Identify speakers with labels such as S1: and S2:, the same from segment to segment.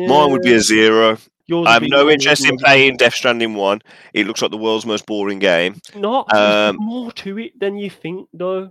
S1: Mine would be a zero.
S2: Yours
S1: I have no interest in playing Death Stranding 1. It looks like the world's most boring game.
S2: Not
S1: Um,
S2: more to it than you think, though.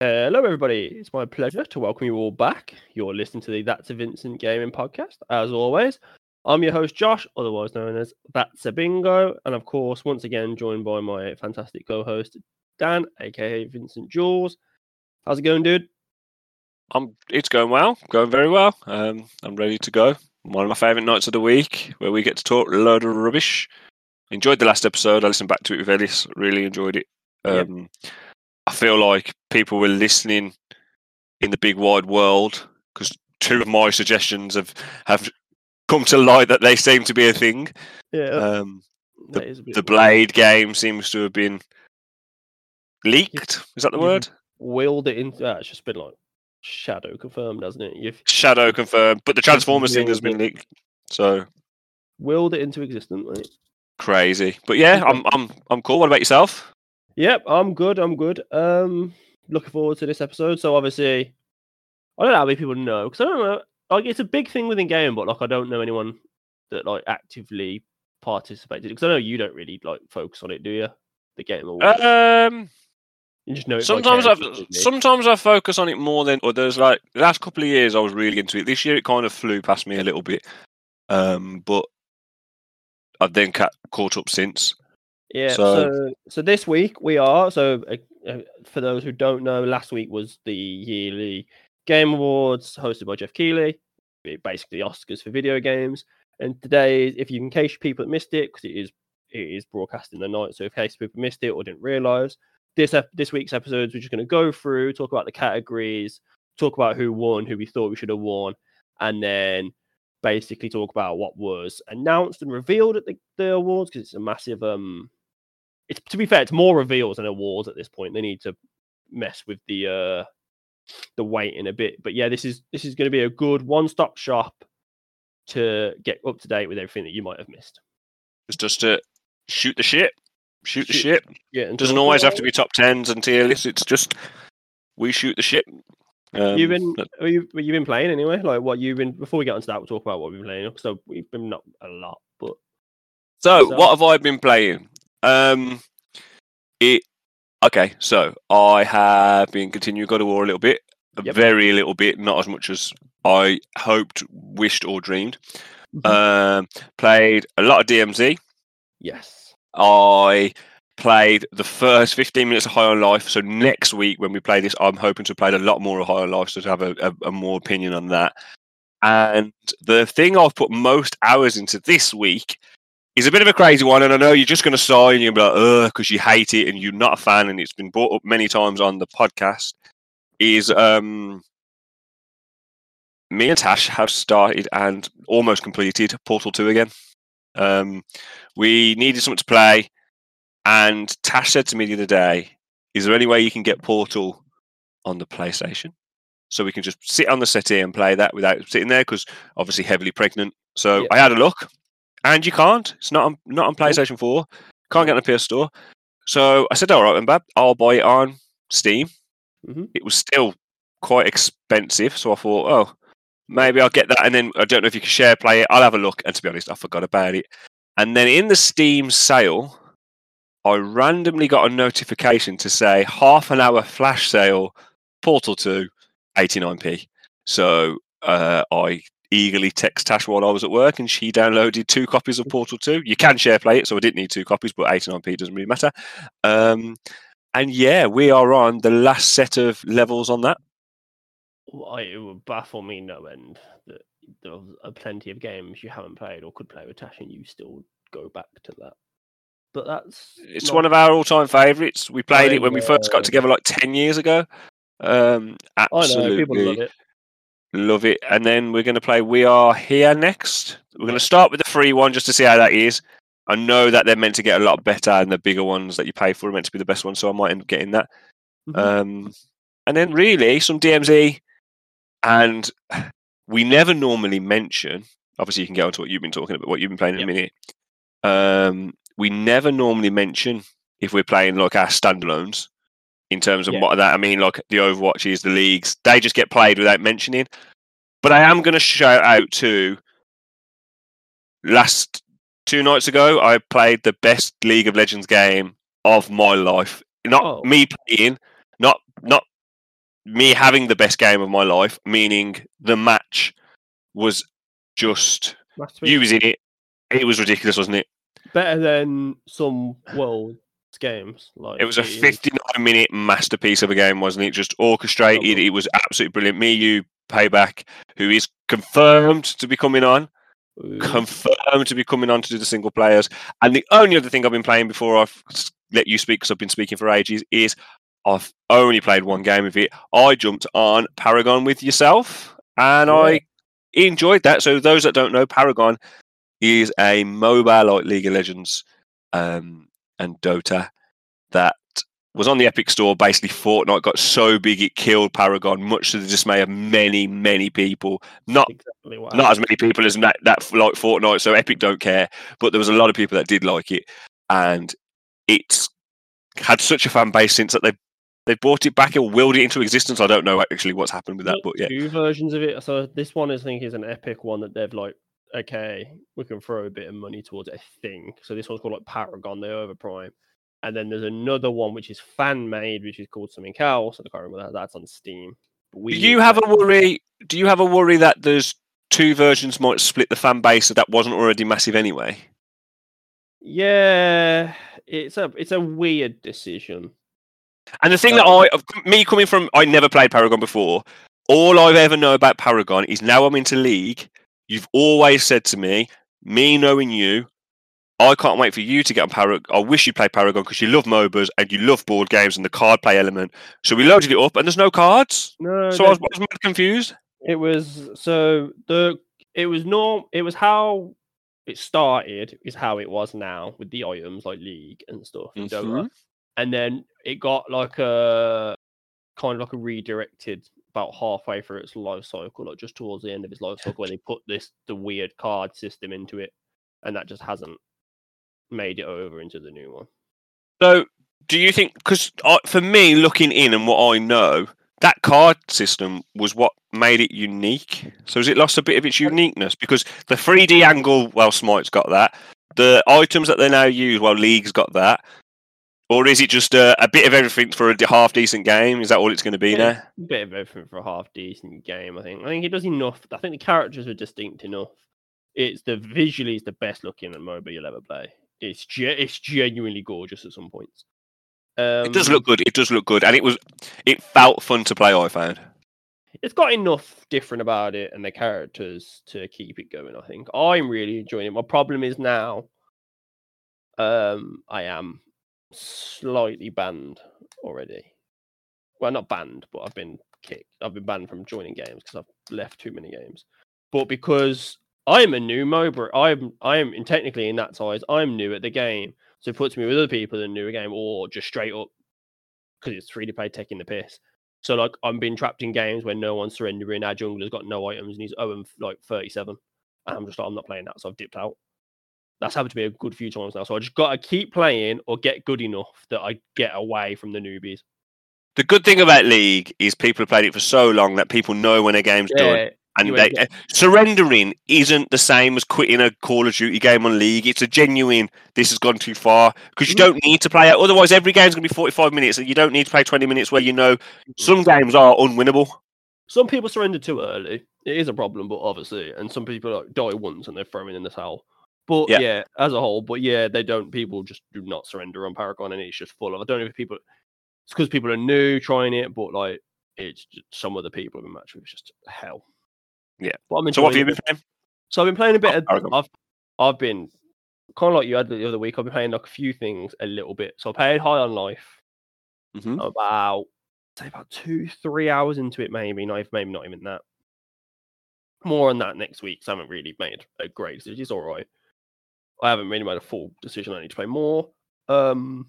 S2: Hello, everybody. It's my pleasure to welcome you all back. You're listening to the That's a Vincent Gaming podcast. As always, I'm your host, Josh, otherwise known as That's a Bingo. And of course, once again, joined by my fantastic co host, Dan, aka Vincent Jules. How's it going, dude?
S1: I'm, it's going well, going very well. Um, I'm ready to go. One of my favourite nights of the week where we get to talk a load of rubbish. Enjoyed the last episode. I listened back to it with Ellis. Really enjoyed it. Um, I feel like people were listening in the big wide world because two of my suggestions have, have come to light that they seem to be a thing.
S2: Yeah,
S1: Um,
S2: that is a bit
S1: the
S2: weird.
S1: Blade game seems to have been leaked. Is that the
S2: you've
S1: word?
S2: Willed it into. Uh, it's just been like shadow confirmed, hasn't it? You've
S1: Shadow confirmed, but the Transformers thing has been leaked. So
S2: willed it into existence, mate.
S1: crazy. But yeah, I'm I'm I'm cool. What about yourself?
S2: Yep, I'm good. I'm good. Um, looking forward to this episode. So obviously, I don't know how many people know because I don't know. Like, it's a big thing within gaming, but like, I don't know anyone that like actively participated because I know you don't really like focus on it, do you? The game awards.
S1: Um,
S2: you just know.
S1: Sometimes I sometimes I focus on it more than others. Like the last couple of years, I was really into it. This year, it kind of flew past me a little bit. Um, but I've then ca- caught up since.
S2: Yeah.
S1: So-
S2: So, so this week we are. So uh, uh, for those who don't know, last week was the yearly Game Awards hosted by Geoff Keighley, ba- basically Oscars for video games. And today, if you in case people that missed it, because it is it is broadcasting the night, so in case people missed it or didn't realize, this ep- this week's episodes we're just going to go through, talk about the categories, talk about who won, who we thought we should have won, and then basically talk about what was announced and revealed at the, the awards because it's a massive um it's to be fair, it's more reveals than awards at this point. They need to mess with the uh the weight in a bit. But yeah, this is this is going to be a good one-stop shop to get up to date with everything that you might have missed.
S1: It's just to shoot the shit, shoot the
S2: Shoot-
S1: shit.
S2: Yeah, and
S1: doesn't always have to be top tens and tier lists. It's just we shoot the shit. Um.
S2: You've been you, you've been playing anyway. Like what you've been before we get onto that, we'll talk about what we've been playing. So we've been not a lot, but
S1: So,
S2: So-
S1: what have I been playing? Um, it okay. So I have been continuing God of War a little bit, a
S2: Yep.
S1: very little bit, not as much as I hoped, wished, or dreamed.
S2: Mhm.
S1: Um, played a lot of DMZ.
S2: yes,
S1: I played the first 15 minutes of High on Life. So next week when we play this, I'm hoping to play a lot more of High on Life, so to have a, a, a more opinion on that. And the thing I've put most hours into this week is a bit of a crazy one, and I know you're just going to sigh and you're gonna be like, ugh, because you hate it and you're not a fan, and it's been brought up many times on the podcast. Is um, me and Tash have started and almost completed Portal 2 again. Um, we needed something to play, and Tash said to me the other day, "Is there any way you can get Portal on the PlayStation, so we can just sit on the settee and play that without sitting there? Because obviously heavily pregnant." So
S2: Yeah.
S1: I had a look, and you can't. It's not on not on PlayStation Four. Can't get on the PS Store. So I said, "All right, then, Bab, I'll buy it on Steam."
S2: Mhm.
S1: It was still quite expensive, so I thought, "Oh." Maybe I'll get that, and then I don't know if you can share play it. I'll have a look. And to be honest, I forgot about it. And then in the Steam sale, I randomly got a notification to say half an hour flash sale, Portal 2, 89p. So uh, I eagerly text Tash while I was at work, and she downloaded two copies of Portal 2. You can share play it, so I didn't need two copies, but 89p doesn't really matter. Um, and yeah, we are on the last set of levels on that.
S2: Well, it would baffle me no end that there are plenty of games you haven't played or could play with Tash and you still go back to that. But that's
S1: It's
S2: not-
S1: one of our all-time favourites. We played it when we first got
S2: uh,
S1: together like ten years ago. Um,
S2: I know
S1: absolutely,
S2: people love it.
S1: Love it. And then we're going to play We Are Here next. We're going to start with the free one just to see how that is. I know that they're meant to get a lot better, and the bigger ones that you pay for are meant to be the best ones, so I might end up getting that.
S2: Mhm.
S1: Um, and then really some DMZ, and we never normally mention. Obviously, you can get onto what you've been talking about, what you've been playing in
S2: Yep.
S1: a minute. Um, we never normally mention if we're playing like our standalones in terms of
S2: Yeah.
S1: what that. I mean, like the Overwatches, the leagues, they just get played without mentioning. But I am going to shout out to last two nights ago. I played the best League of Legends game of my life. Not
S2: Oh.
S1: me playing, not not me having the best game of my life. Meaning the match was just
S2: Last week.
S1: you was in it. It was ridiculous, wasn't it?
S2: better than some world games. Like
S1: It was a 59 minute masterpiece of a game, wasn't it? Just orchestrated. It was absolutely brilliant. Me, you, Payback, who is confirmed to be coming on,
S2: Ooh.
S1: confirmed to be coming on to do the single players. And the only other thing I've been playing before I've let you speak, because I've been speaking for ages, is I've only played one game of it. I jumped on Paragon with yourself, and
S2: Yeah.
S1: I enjoyed that. So those that don't know, Paragon is a MOBA like League of Legends um, and Dota that was on the Epic Store. Basically, Fortnite got so big it killed Paragon, much to the dismay of many, many people. Not
S2: exactly
S1: not as many people as that, that like Fortnite, so Epic don't care. But there was a lot of people that did like it, and it's had such a fan base since that they they brought it back and willed it into existence. I don't know actually what's happened with that, but yeah,
S2: two versions of it. So this one is I think is an epic one that they've like, okay, we can throw a bit of money towards a thing. so. This one's called like Paragon, the Over Prime, and then there's another one which is fan made, which is called something else. I can't remember that. That's on Steam. We
S1: do you have a worry? Do you have a worry that there's two versions might split the fan base that wasn't already massive anyway?
S2: Yeah, it's a it's a weird decision.
S1: And the thing that um, I, of- me coming from, I never played Paragon before. All I've ever know about Paragon is now I'm into League. You've always said to me, me knowing you, I can't wait for you to get on Paragon. I wish you played Paragon because you love MOBAs and you love board games and the card play element. So we loaded it up and there's no cards.
S2: No,
S1: So I was, I was mad confused.
S2: It was so the it was norm it was how it started is how it was now with the items like League and stuff.
S1: Mhm.
S2: And then it got like a kind of like a redirected about halfway through its life cycle, like just towards the end of its life cycle where they put this the weird card system into it and that just hasn't made it over into the new one.
S1: So do you think, because for me, looking in and what I know, that card system was what made it unique. So has it lost a bit of its uniqueness? Because the 3D angle, well, Smite's got that. The items that they now use, well, League's got that. Or is it just a, a bit of everything for a half decent game? Is that all it's going to be
S2: Yeah.
S1: now?
S2: bit of everything for a half decent game. I think. I think it does enough. I think the characters are distinct enough. It's the visually is the best looking MOBA you'll ever play. It's ge- it's genuinely gorgeous at some points. Um,
S1: it does look good. It does look good, and it was. It felt fun to play. I found.
S2: It's got enough different about it and the characters to keep it going. I think I'm really enjoying it. My problem is now, um, I am slightly banned already. Well, not banned, but I've been kicked. I've been banned from joining games because I've left too many games. But because I'm a new MOBA, I'm I'm in technically in that size. I'm new at the game, so it puts me with other people that are new game, or just straight up because it's free to play taking the piss. So like I'm being trapped in games where no one's surrendering. Our jungler's got no items and he's 0 and like 37. And I'm just like, I'm not playing that, so I've dipped out. That's happened to me a good few times now. So I just gotta keep playing or get good enough that I get away from the newbies.
S1: The good thing about League is people have played it for so long that people know when a game's done. And they, uh, surrendering isn't the same as quitting a Call of Duty game on League. It's a genuine, this has gone too far because you
S2: Mhm.
S1: don't need to play it. Otherwise, every game's going to be 45 minutes and you don't need to play 20 minutes where you know some games are unwinnable.
S2: some people surrender too early. It is a problem, but obviously, and some people like die once and they're throwing in the towel. But
S1: Yeah.
S2: yeah. as a whole, but yeah, they don't. People just do not surrender on Paragon, and it's just full of. I don't know if people. It's because people are new trying it, but like it's just, some of the people I've been matched with just hell.
S1: Yeah.
S2: But I'm
S1: So, what have you been playing?
S2: So I've been playing a bit.
S1: Oh,
S2: Of, I've I've been kind of like you had the other week. I've been playing like a few things a little bit. So I played High on Life
S1: Mhm.
S2: about say about two three hours into it, maybe not even maybe not even that. More on that next week. So I haven't really made a great decision. It's all right. I haven't really made a full decision. I need to play more. Um,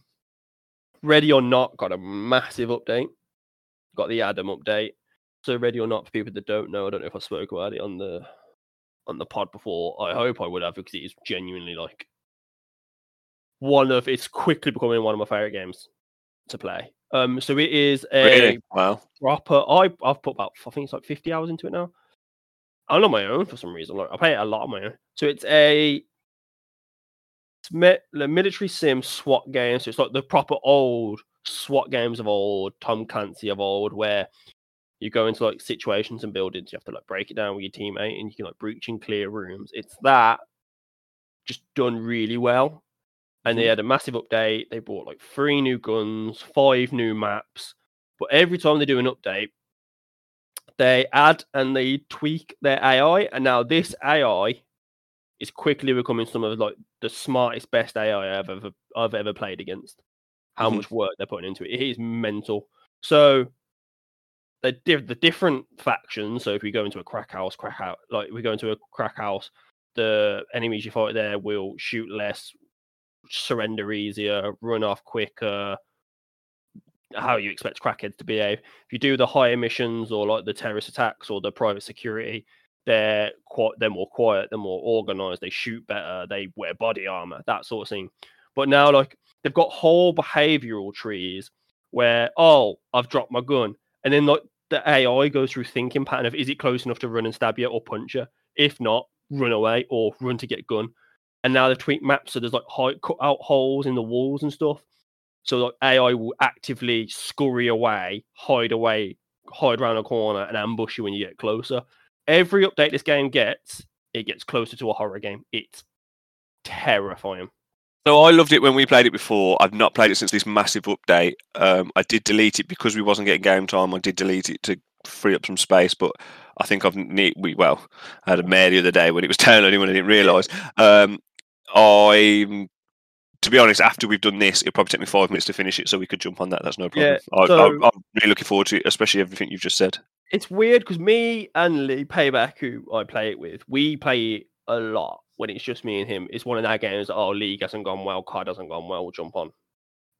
S2: Ready or Not got a massive update. Got the Adam update. So Ready or Not, for people that don't know, I don't know if I spoke about it on the on the pod before. I hope I would have because it is genuinely like one of it's quickly becoming one of my favorite games to play. Um, so it is a
S1: Really? Wow.
S2: proper. I I've put about I think it's like fifty hours into it now. I'm on my own for some reason. Like I play it a lot on my own. So it's a the military sim SWAT game. So it's like the proper old SWAT games of old, Tom Clancy of old, where you go into like situations and buildings. You have to like break it down with your teammate, and you can like breach and clear rooms. It's that just done really well. And they mm-hmm. had a massive update. They bought like three new guns, five new maps. But every time they do an update, they add and they tweak their AI. And now this AI is quickly becoming some of like the smartest, best AI I've ever I've ever played against. How
S1: Mhm.
S2: much work they're putting into it. It is mental. So the diff- the different factions. So if we go into a crack house, crack out like we go into a crack house, the enemies you fight there will shoot less, surrender easier, run off quicker. How you expect crackheads to behave. If you do the higher missions or like the terrorist attacks or the private security, they're quite they're more quiet, they're more organized, they shoot better, they wear body armor, that sort of thing. But now like they've got whole behavioral trees where oh I've dropped my gun, and then like the AI goes through thinking pattern of is it close enough to run and stab you or punch you? If not, run away or run to get gun. And now they've tweaked maps so there's like high, cut out holes in the walls and stuff. So like AI will actively scurry away, hide away, hide around a corner, and ambush you when you get closer. Every update this game gets, it gets closer to a horror game. It's terrifying.
S1: So I loved it when we played it before. I've not played it since this massive update. Um, I did delete it because we wasn't getting game time. I did delete it to free up some space, but I think I've ne- we well I had a mare the other day when it was downloading when I didn't realise. Um, I, to be honest, after we've done this, it'll probably take me five minutes to finish it, so we could jump on that. That's no problem.
S2: Yeah,
S1: I,
S2: so-
S1: I, I'm really looking forward to it, especially everything you've just said.
S2: it's weird because me and Lee Payback, who I play it with, we play it a lot when it's just me and him. It's one of that games. that, Oh, League hasn't gone well, card hasn't gone well. We'll jump on,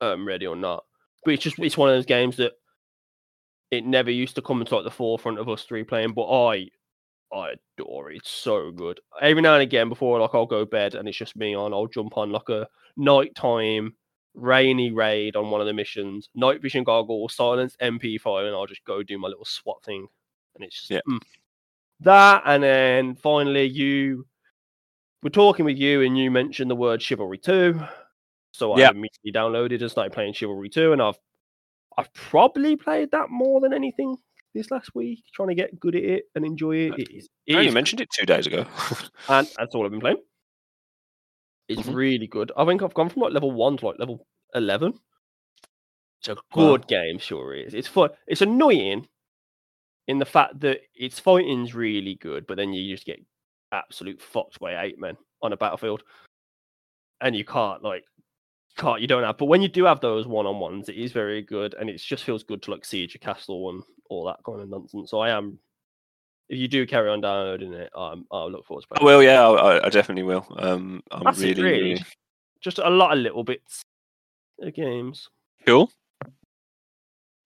S2: um, ready or not. But it's just it's one of those games that it never used to come into like the forefront of us three playing. But I, I adore it. It's so good. Every now and again, before like I'll go to bed and it's just me on, I'll jump on like a nighttime rainy raid on one of the missions, night vision goggles, silence MP5, and I'll just go do my little SWAT thing. And it's just
S1: Yeah.
S2: mm. that. And then finally, you were talking with you, and you mentioned the word Chivalry 2. So I
S1: Yeah.
S2: immediately downloaded and started playing Chivalry 2, and I've I've probably played that more than anything this last week, trying to get good at it and enjoy it. It is, it
S1: I only
S2: is
S1: mentioned it two days ago.
S2: and that's all I've been playing. It's
S1: Mhm.
S2: really good. I think I've gone from like level one to like level eleven. It's a
S1: Wow.
S2: good game, sure is. It's fun. It's annoying in the fact that its fighting's really good, but then you just get absolute fucked by eight men on a battlefield, and you can't like can't you don't have. But when you do have those one on ones, it is very good, and it just feels good to like siege a castle and all that kind of nonsense. So I am. If you do carry on downloading it, um, I'll look forward to playing. it.
S1: well, yeah, I, I definitely will. Um, I'm
S2: That's
S1: really,
S2: really.
S1: really
S2: just a lot of little bits of games.
S1: cool.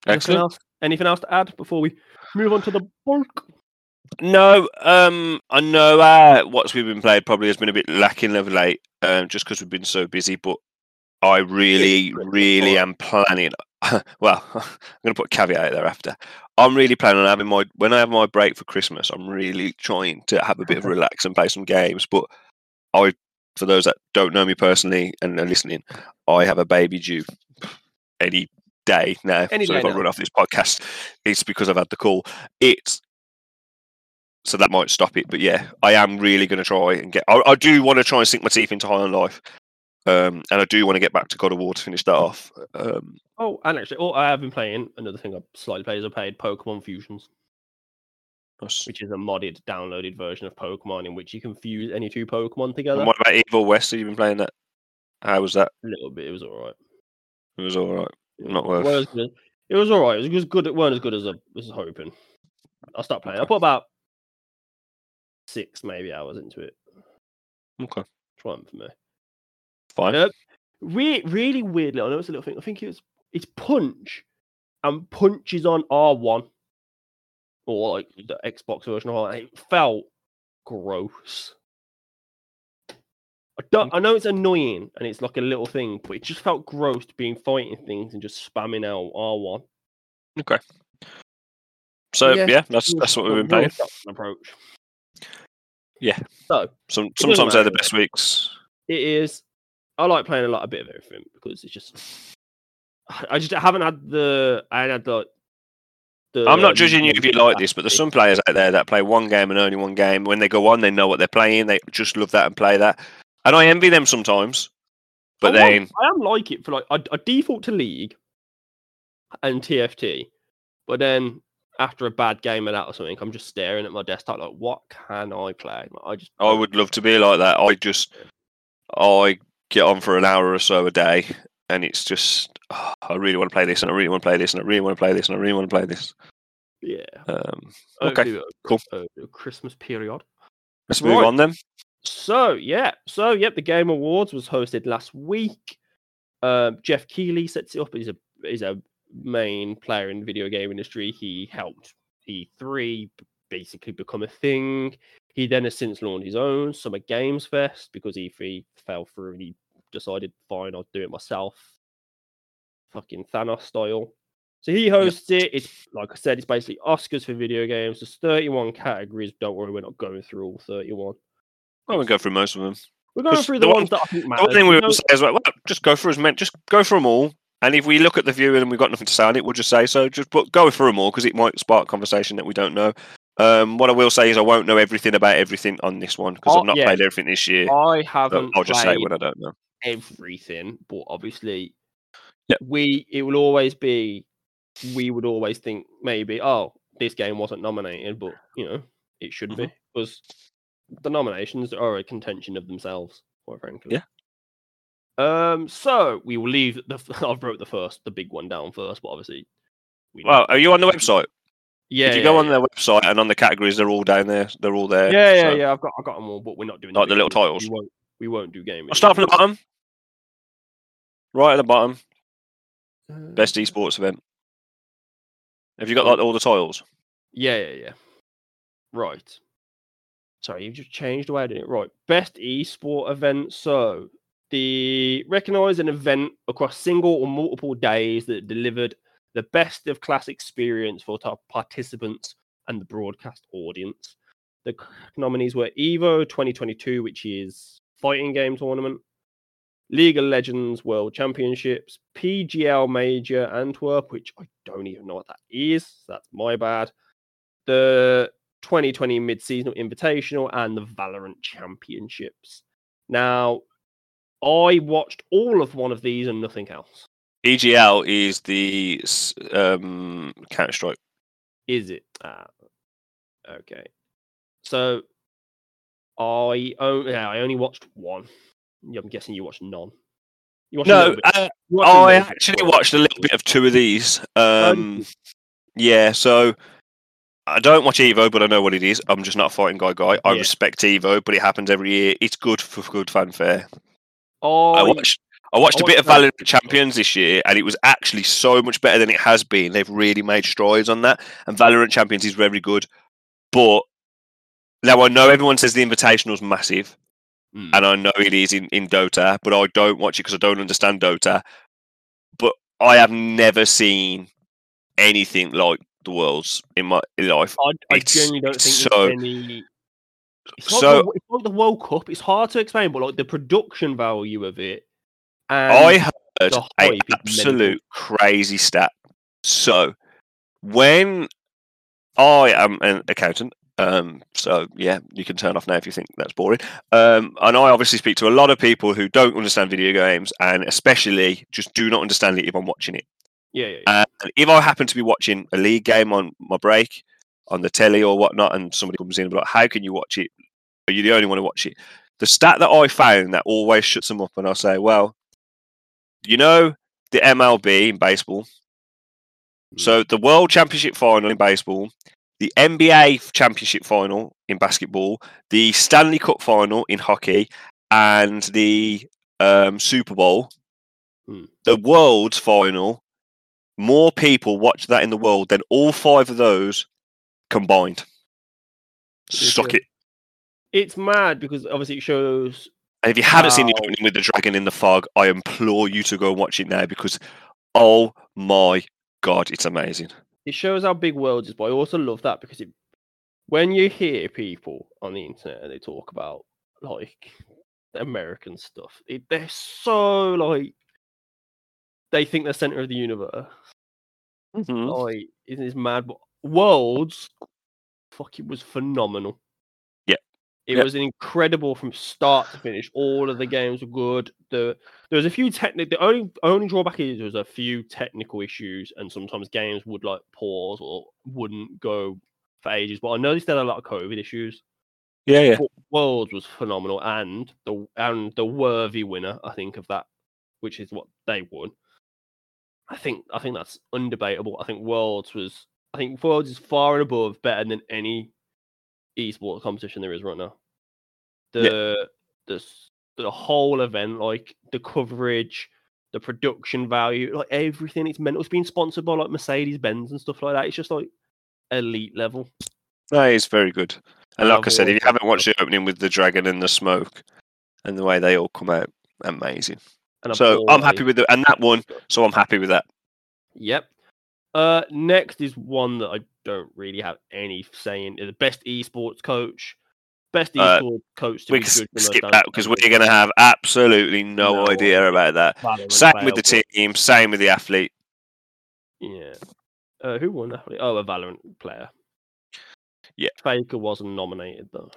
S2: Anything
S1: Excellent.
S2: else? Anything else to add before we move on to the bulk?
S1: No, um, I know uh, what's we've been playing probably has been a bit lacking level eight, um, just because we've been so busy. But I really, really am planning. well, I'm going to put a caveat there after. I'm really planning on having my when I have my break for Christmas. I'm really trying to have a bit of relax and play some games. But I, for those that don't know me personally and are listening, I have a baby due any day now.
S2: Any
S1: so
S2: day
S1: if I run off this podcast, it's because I've had the call. It's so that might stop it. But yeah, I am really going to try and get. I, I do want to try and sink my teeth into High on Life, um, and I do want to get back to God of War to finish that off. Um,
S2: Oh, and actually, oh, I have been playing another thing I slightly played is I played Pokemon Fusions,
S1: that's-
S2: which is a modded, downloaded version of Pokemon in which you can fuse any two Pokemon
S1: and
S2: together.
S1: what about Evil West? Have you been playing that? How was that?
S2: A little bit, it was all right.
S1: It was all right. Not worth-
S2: It was, it was all right. It was good. It weren't as good as I was hoping. I'll stop playing. I put about six maybe hours into it.
S1: Okay,
S2: one for me.
S1: Fine.
S2: Uh, re- really weirdly, I know it's a little thing. I think it was it's Punch, and Punch is on R one, or like the Xbox version of it. It felt gross. I don't. I know it's annoying and it's like a little thing, but it just felt gross to being fighting things and just spamming out R one.
S1: Okay. So
S2: Yeah,
S1: yeah, that's that's what we've been playing.
S2: Approach.
S1: Yeah.
S2: So
S1: Some sometimes they're the best weeks.
S2: it is. I like playing a lot, a bit of everything because it's just. I just haven't had the. I haven't had the. the
S1: I'm not judging you um, if you like this, but there's some players out there that play one game and only one game. When they go on, they know what they're playing. They just love that and play that. And I envy them sometimes. But
S2: I
S1: then,
S2: I am like it for like I, I default to League and TFT, but then after a bad game of that or something, I'm just staring at my desktop like, what can I play? Like, I just
S1: I would love to be like that. I just, I get on for an hour or so a day, and it's just, oh, I really want to play this, and I really want to play this, and I really want to play this, and I really want to play this.
S2: yeah.
S1: Um, Okay,
S2: uh,
S1: cool.
S2: uh, Christmas period.
S1: let's move
S2: Right.
S1: on then.
S2: So yeah, so yep, the Game Awards was hosted last week. Um, Geoff Keighley sets it up. He's a he's a main player in the video game industry. He helped E3 basically become a thing. He then has since launched his own Summer Games Fest because E3 fell through and he decided, fine, I'll do it myself. Fucking Thanos style. So he hosts it. It's like I said, it's basically Oscars for video games. There's 31 categories. Don't worry, we're not going through all 31.
S1: I'm gonna go through most of them.
S2: We're going through
S1: the
S2: the,
S1: one-
S2: ones that I think
S1: The
S2: matter.
S1: one thing we
S2: We
S1: will say is well, well, just go for as many, just go for them all. And if we look at the view and we've got nothing to say on it, we'll just say so. Just put, go through them all because it might spark conversation that we don't know. Um, what I will say is I won't know everything about everything on this one because
S2: Oh,
S1: I've not
S2: yeah.
S1: played everything this year.
S2: I haven't
S1: I'll just say when I don't know.
S2: Everything, but obviously, we it will always be. We would always think maybe, oh, this game wasn't nominated, but you know, it should be
S1: Mm-hmm.
S2: because the nominations are a contention of themselves, quite frankly.
S1: Yeah.
S2: Um. So we will leave the. I've wrote the first, the big one down first, but obviously, we
S1: Well, are you on the website?
S2: yeah.
S1: if you
S2: yeah,
S1: go on
S2: yeah.
S1: their website and on the categories, they're all down there. They're all there.
S2: Yeah, yeah,
S1: so-
S2: yeah. I've got, I've got them all, but we're not doing
S1: Like the little titles?
S2: We won't, we won't do gaming.
S1: I'll start from the bottom. Right at the bottom,
S2: Uh,
S1: best esports event. Have you got
S2: Oh.
S1: like all the tiles?
S2: Yeah, yeah, yeah. Right. Sorry, you've just changed the way I did it. Right. Best esport event. So the recognize an event across single or multiple days that delivered the best of class experience for top participants and the broadcast audience. The nominees were Evo 2022, which is fighting game tournament, League of Legends World Championships, PGL Major Antwerp, which I don't even know what that is. so That's my bad. The 2020 Mid Seasonal Invitational and the Valorant Championships. Now, I watched all of one of these and nothing else.
S1: PGL is the um, Counter Strike.
S2: Is it? Ah, okay. So, I only, yeah, I only watched one. I'm guessing you watched none. You watched
S1: No, uh,
S2: You watched
S1: I actually watched a little bit of two of these.
S2: Oh,
S1: Um, yeah, so I don't watch Evo, but I know what it is. I'm just not a fighting guy guy. I
S2: Yeah.
S1: respect Evo, but it happens every year. It's good for good fanfare. I
S2: I,
S1: watched. I watched
S2: I
S1: a bit of Valorant Champions this year, and it was actually so much better than it has been. They've really made strides on that, and Valorant Champions is very good. But now I know everyone says the Invitational's massive,
S2: Mm.
S1: and I know it is in, in Dota, but I don't watch it because I don't understand Dota. But I have never seen anything like the world's in my life.
S2: I, I genuinely don't think
S1: so-
S2: any. It's
S1: So
S2: the, it's like the World Cup. It's hard to explain, but like the production value of it. And
S1: I heard
S2: the
S1: an
S2: hype mental.
S1: absolute crazy stat. So when I am an accountant, um, so yeah, you can turn off now if you think that's boring. Um, and I obviously speak to a lot of people who don't understand video games, and especially just do not understand it if I'm watching it.
S2: yeah, yeah, yeah.
S1: And if I happen to be watching a league game on my break on the telly or whatnot, and somebody comes in and be like, "How can you watch it? Are you the only one to watch it?" The stat that I found that always shuts them up, and I'll say, "Well, you know, the MLB in baseball.
S2: Mm.
S1: So the World Championship final in baseball, the NBA Championship final in basketball, the Stanley Cup final in hockey, and the um, Super Bowl,
S2: Hmm.
S1: the World's final, more people watch that in the world than all five of those combined. Suck it.
S2: It's mad because obviously it shows
S1: And if you haven't seen the opening with the dragon in the fog, I implore you to go and watch it now because, oh my god, it's amazing.
S2: It shows how big worlds is, but I also love that because it when you hear people on the internet and they talk about like American stuff, it, they're so like they think they're center of the universe. Mm-hmm. Like it is mad, but worlds, fuck, it was phenomenal. It
S1: Yeah.
S2: was incredible from start to finish. All of the games were good. The there was a few technical. The only only drawback is there was a few technical issues, and sometimes games would like pause or wouldn't go for ages. But I noticed there had a lot of COVID issues.
S1: Yeah, yeah.
S2: Worlds was phenomenal, and the and the worthy winner, I think, of that, which is what they won. I think I think that's undebatable. I think Worlds was I think Worlds is far and above better than any esports competition there is right now. The the the whole event, like the coverage, the production value, like everything, it's mental. It's being sponsored by like Mercedes Benz and stuff like that. It's just like elite level.
S1: That is very good. And like I
S2: I've
S1: said, if you haven't watched the opening with the dragon and the smoke and the way they all come out, amazing. So I'm happy with it. And that one, so I'm happy with that.
S2: Yep. Uh, next is one that I don't really have any say in. The best esports coach. Best
S1: Uh,
S2: esports coach to
S1: We
S2: be
S1: can s-
S2: judged the most
S1: skip that because we're going to have absolutely no,
S2: No
S1: idea about that. Same with the team, same with the athlete.
S2: Yeah. Uh, who won? Oh, a Valorant player.
S1: Yeah.
S2: Faker wasn't nominated though.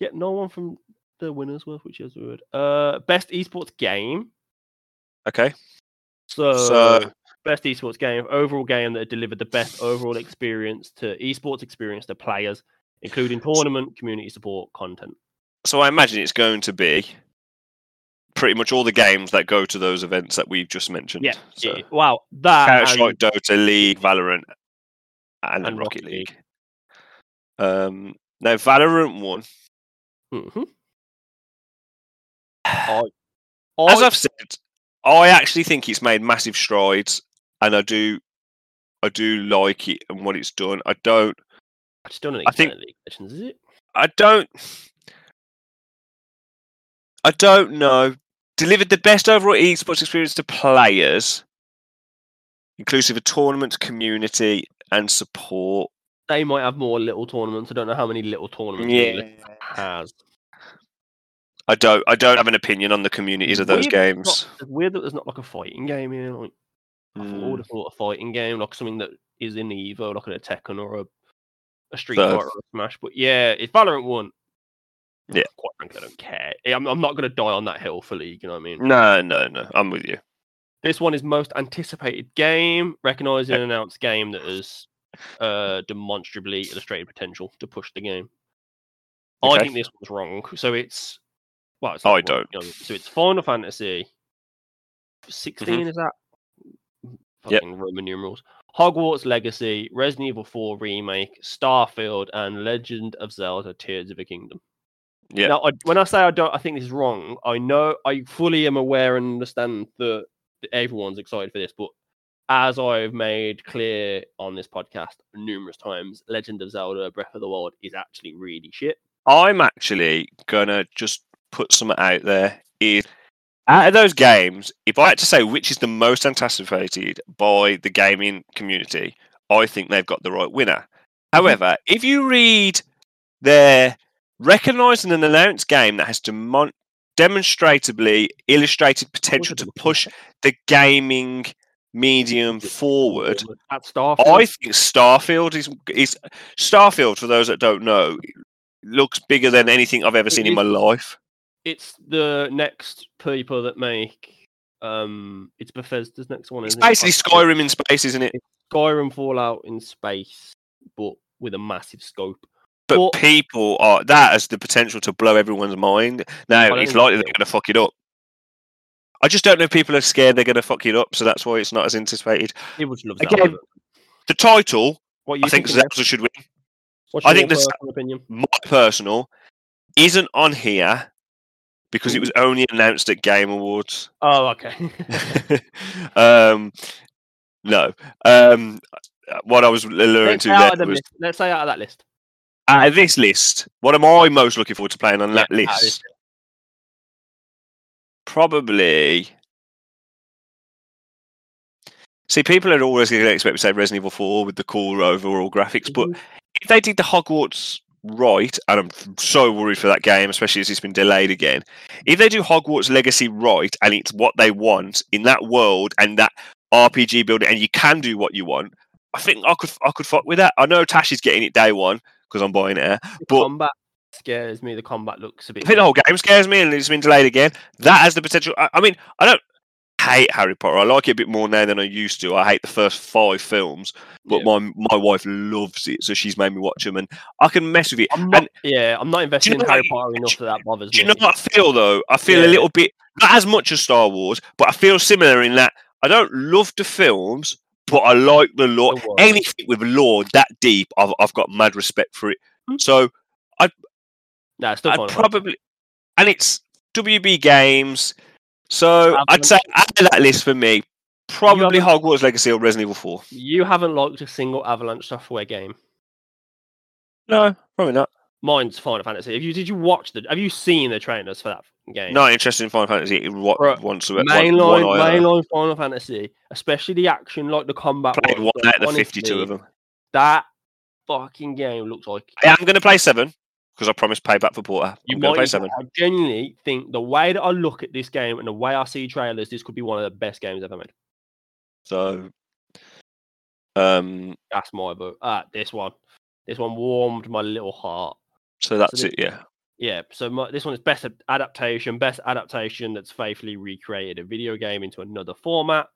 S2: Yeah, no one from the winners was, which is weird. Uh, best esports game.
S1: Okay.
S2: So,
S1: So-
S2: best esports game, overall game that delivered the best overall experience to esports experience to players, including tournament, community support, content.
S1: So I imagine it's going to be pretty much all the games that go to those events that we've just mentioned.
S2: Yeah.
S1: So
S2: wow, that
S1: Counter Strike, Dota, League, Valorant, and,
S2: And
S1: Rocket
S2: Rocket
S1: League. Um, now Valorant won.
S2: Mhm. I,
S1: As I've said, I actually think it's made massive strides, and I do, I do like it and what it's done. I don't,
S2: I just don't know.
S1: I think-
S2: of is it?
S1: I don't, I don't know. Delivered the best overall esports experience to players, inclusive of tournaments, community, and support.
S2: They might have more little tournaments. I don't know how many little tournaments of has.
S1: I don't, I don't have an opinion on the communities of those games.
S2: Not, it's weird that there's not like a fighting game here. Like, I I
S1: Mm.
S2: would have thought a fighting game, like something that is in the Evo, like a Tekken or a, a Street Fighter or a Smash. But yeah, if Valorant won,
S1: Yeah.
S2: quite frankly, I don't care. Eh, I'm, I'm not going to die on that hill for League. You know what I mean?
S1: No, no, no. I'm with you.
S2: This one is most anticipated game, recognizing an announced game that has uh, demonstrably illustrated potential to push the game. I think this one's wrong. So it's well, it's
S1: I
S2: wrong,
S1: don't.
S2: you know, So it's Final Fantasy 16 is that?
S1: Mm-hmm. Yep.
S2: Roman numerals. Hogwarts Legacy, Resident Evil 4 remake, Starfield, and Legend of Zelda: Tears of a Kingdom.
S1: Yeah.
S2: Now, I, when I say I don't, I think this is wrong. I know, I fully am aware and understand that, that everyone's excited for this, but as I've made clear on this podcast numerous times, Legend of Zelda: Breath of the Wild is actually really shit.
S1: I'm actually gonna just put some out there. Is out of those games, if I had to say which is the most anticipated by the gaming community, I think they've got the right winner. Mm-hmm. However, if you read their recognizing an announced game that has demon- demonstrably illustrated potential to push the gaming medium forward,
S2: at Starfield.
S1: I think Starfield is is Starfield. For those that don't know, looks bigger than anything I've ever
S2: It
S1: seen in my life.
S2: It's the next people that make um it's Bethesda's next one.
S1: It's
S2: it?
S1: basically
S2: Like,
S1: Skyrim in space, isn't it?
S2: Skyrim Fallout in space, but with a massive scope.
S1: But
S2: Well-
S1: people are that has the potential to blow everyone's mind. Now it's likely they're going to fuck it up. I just don't know if people are scared they're going to fuck it up, so that's why it's not as anticipated.
S2: People just love
S1: Again, The title
S2: What you
S1: I think
S2: Jeff?
S1: Should win. I think this-
S2: opinion.
S1: My personal isn't on here because it was only announced at Game Awards.
S2: Oh, okay.
S1: um, no. Um, what I was alluring
S2: Let's
S1: to there was
S2: list. Let's say out of that list.
S1: out of this list. What am I most looking forward to playing on that
S2: Yeah, this
S1: list? Probably. See, people are always going to expect me to say Resident Evil 4 with the cool overall graphics, but
S2: Mhm.
S1: if they did the Hogwarts right, and I'm so worried for that game, especially as it's been delayed again. If they do Hogwarts Legacy right, and it's what they want in that world and that RPG building, and you can do what you want, I think I could I could fuck with that. I know Tash is getting it day one because I'm buying it.
S2: The
S1: But-
S2: combat scares me. The combat looks a bit.
S1: I think the whole game scares me, and it's been delayed again. That has the potential. I, I mean, I don't hate Harry Potter. I like it a bit more now than I used to. I hate the first five films, but
S2: Yeah.
S1: my my wife loves it, so she's made me watch them, and I can mess with it.
S2: I'm not,
S1: and-
S2: yeah, I'm not invested
S1: you know
S2: in Harry Potter enough that that bothers
S1: Do you
S2: me.
S1: know what I feel though? I feel a little bit not as much as Star Wars, but I feel similar in that I don't love the films, but I like the lore.
S2: The.
S1: Anything with lore that deep, I've I've got mad respect for it.
S2: Hmm.
S1: So
S2: Nah, it's
S1: I'd
S2: fun.
S1: probably, and it's WB Games. So I'd say out of that list for me, probably Hogwarts Legacy or Resident Evil Four.
S2: You haven't liked a single Avalanche software game.
S1: No, probably not.
S2: Mine's Final Fantasy. Have you did you watch the? Have you seen the trailers for that game?
S1: Not interested in Final Fantasy. What
S2: Bro,
S1: once one,
S2: Mainline,
S1: one
S2: mainline Final Fantasy, especially the action, like the combat.
S1: played one out of the fifty-two of them.
S2: That fucking game looks like
S1: I am going to play seven because I promised payback for Porter.
S2: you
S1: I'm going to play
S2: might.
S1: seven.
S2: I genuinely think the way that I look at this game and the way I see trailers, this could be one of the best games ever made.
S1: So, um,
S2: That's my vote. Ah, this one, this one warmed my little heart.
S1: so that's
S2: the-
S1: it. Yeah.
S2: Yeah, so my, this one is best adaptation, best adaptation that's faithfully recreated a video game into another format.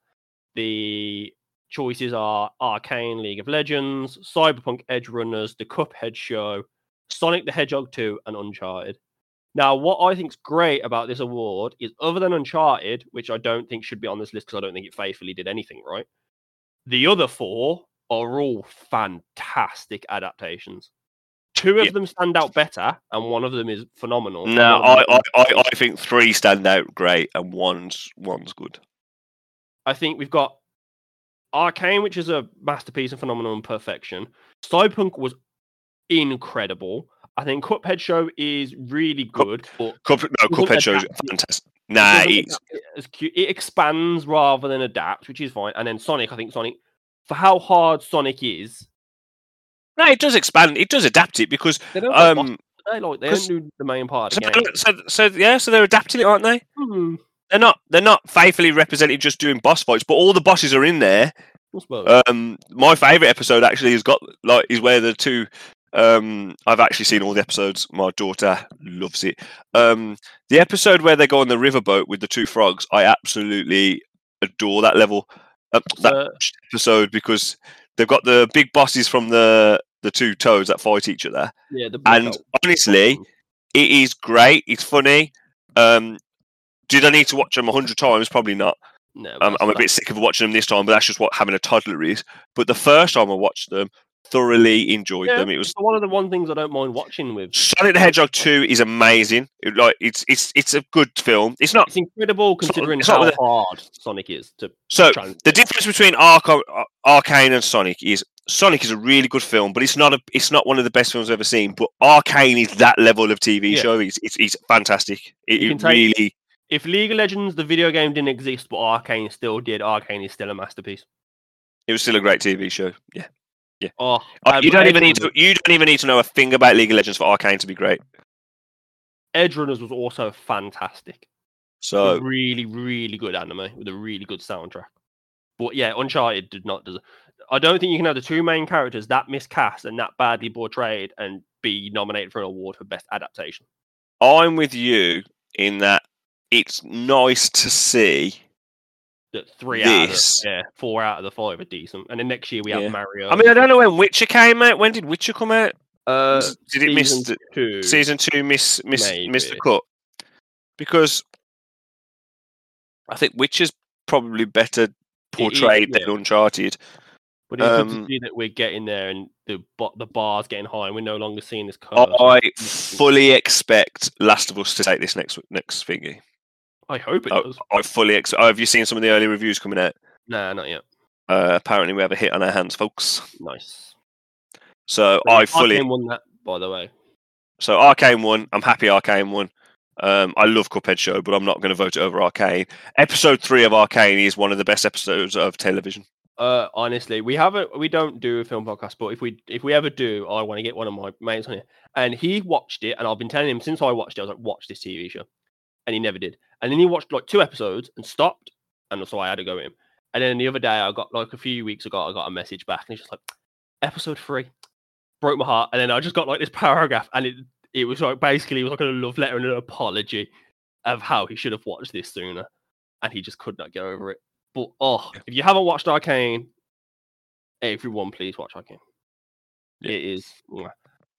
S2: The choices are Arcane League of Legends, Cyberpunk Edge Runners, The Cuphead Show, Sonic the Hedgehog 2, and Uncharted. Now, what I think's great about this award is other than Uncharted, which I don't think should be on this list because I don't think it faithfully did anything right, the other four are all fantastic adaptations. Two of
S1: Yeah.
S2: them stand out better, and one of them is phenomenal.
S1: No, I, I, I, I think three stand out great and one's one's good.
S2: I think we've got Arcane, which is a masterpiece and phenomenal and perfection. Cyberpunk was incredible. I think Cuphead Show is really
S1: Cup-
S2: good, but
S1: Cup, no, Cuphead
S2: Show is
S1: fantastic. Nah,
S2: it cute. It expands rather than adapts, which is fine. And then Sonic, I think Sonic, for how hard Sonic is,
S1: no, it does expand. It does adapt it because
S2: they don't
S1: um,
S2: they like they don't do the main part
S1: so,
S2: of the game.
S1: so, so yeah, so they're adapting it, aren't they?
S2: Hmm,
S1: They're not. They're not faithfully representing just doing boss fights, but all the bosses are in there. Um, my favorite episode actually has got like is where the two. Um, I've actually seen all the episodes. My daughter loves it. Um, the episode where they go on the riverboat with the two frogs, I absolutely adore that level. Uh, that
S2: So-
S1: episode because they've got the big bosses from the the two toads that fight each other.
S2: yeah, the
S1: and
S2: blackout.
S1: honestly, it is great. It's funny. Um, did I need to watch them a hundred times? Probably not.
S2: no,
S1: I'm, I'm a bit sick of watching them this time, but that's just what having a toddler is. But the first time I watched them, thoroughly enjoyed
S2: Yeah,
S1: them. It was
S2: one of the one things I don't mind watching with.
S1: Sonic the Hedgehog Two is amazing. It, like it's it's it's a good film. It's not
S2: It's incredible
S1: It's not-
S2: considering
S1: it's not
S2: how hard Sonic is to
S1: so. The difference between Arca- Ar- Arcane and Sonic is Sonic is a really good film, but it's not a it's not one of the best films I've ever seen. But Arcane is that level of TV
S2: Yeah.
S1: show. It's, it's it's fantastic. It, it
S2: can take-
S1: really
S2: If League of Legends, the video game, didn't exist, but Arcane still did, Arcane is still a masterpiece.
S1: it was still a great TV show. Yeah.
S2: Oh,
S1: Oh,
S2: um,
S1: you don't even need to. You don't even need to know a thing about League of Legends for Arcane to be great.
S2: Edge Runners was also fantastic.
S1: So
S2: A really, really good anime with a really good soundtrack. But yeah, Uncharted did not deserve. I don't think you can have the two main characters that miscast and that badly portrayed and be nominated for an award for best adaptation.
S1: I'm with you in that it's nice to see.
S2: That three out of the, yeah, four out of the five are decent. And then next year we
S1: Yeah.
S2: have Mario.
S1: I mean, I don't know when Witcher came out. When did Witcher come out?
S2: Uh,
S1: did it miss
S2: season
S1: the-
S2: two?
S1: Season two miss miss missed the cut because I think Witcher's probably better portrayed
S2: yeah.
S1: than Uncharted.
S2: But it's good to
S1: Um,
S2: see that we're getting there and the bo- the bar's getting high and we're no longer seeing this curve.
S1: I fully expect Last of Us to take this next next thingy.
S2: I hope it
S1: Oh,
S2: does.
S1: I fully ex- oh, have you seen some of the early reviews coming out?
S2: Nah, not yet.
S1: Uh, apparently, we have a hit on our hands, folks.
S2: Nice.
S1: So I fully
S2: Arcane won that, by the way.
S1: So Arcane won. I'm happy Arcane won. Um, I love Cuphead show, but I'm not going to vote it over Arcane. Episode three of Arcane is one of the best episodes of television.
S2: Uh, honestly, we haven't. We don't do a film podcast, but if we if we ever do, I want to get one of my mates on here. And he watched it, and I've been telling him since I watched it. I was like, "Watch this TV show," and he never did. And then he watched like two episodes and stopped, and so I had to go in. And then the other day, I got like a few weeks ago, I got a message back, and he's just like, "Episode three broke my heart." And then I just got like this paragraph, and it it was like basically it was like a love letter and an apology of how he should have watched this sooner, and he just could not get over it. But oh, if you haven't watched Arcane, everyone please watch Arcane.
S1: Yeah.
S2: It is.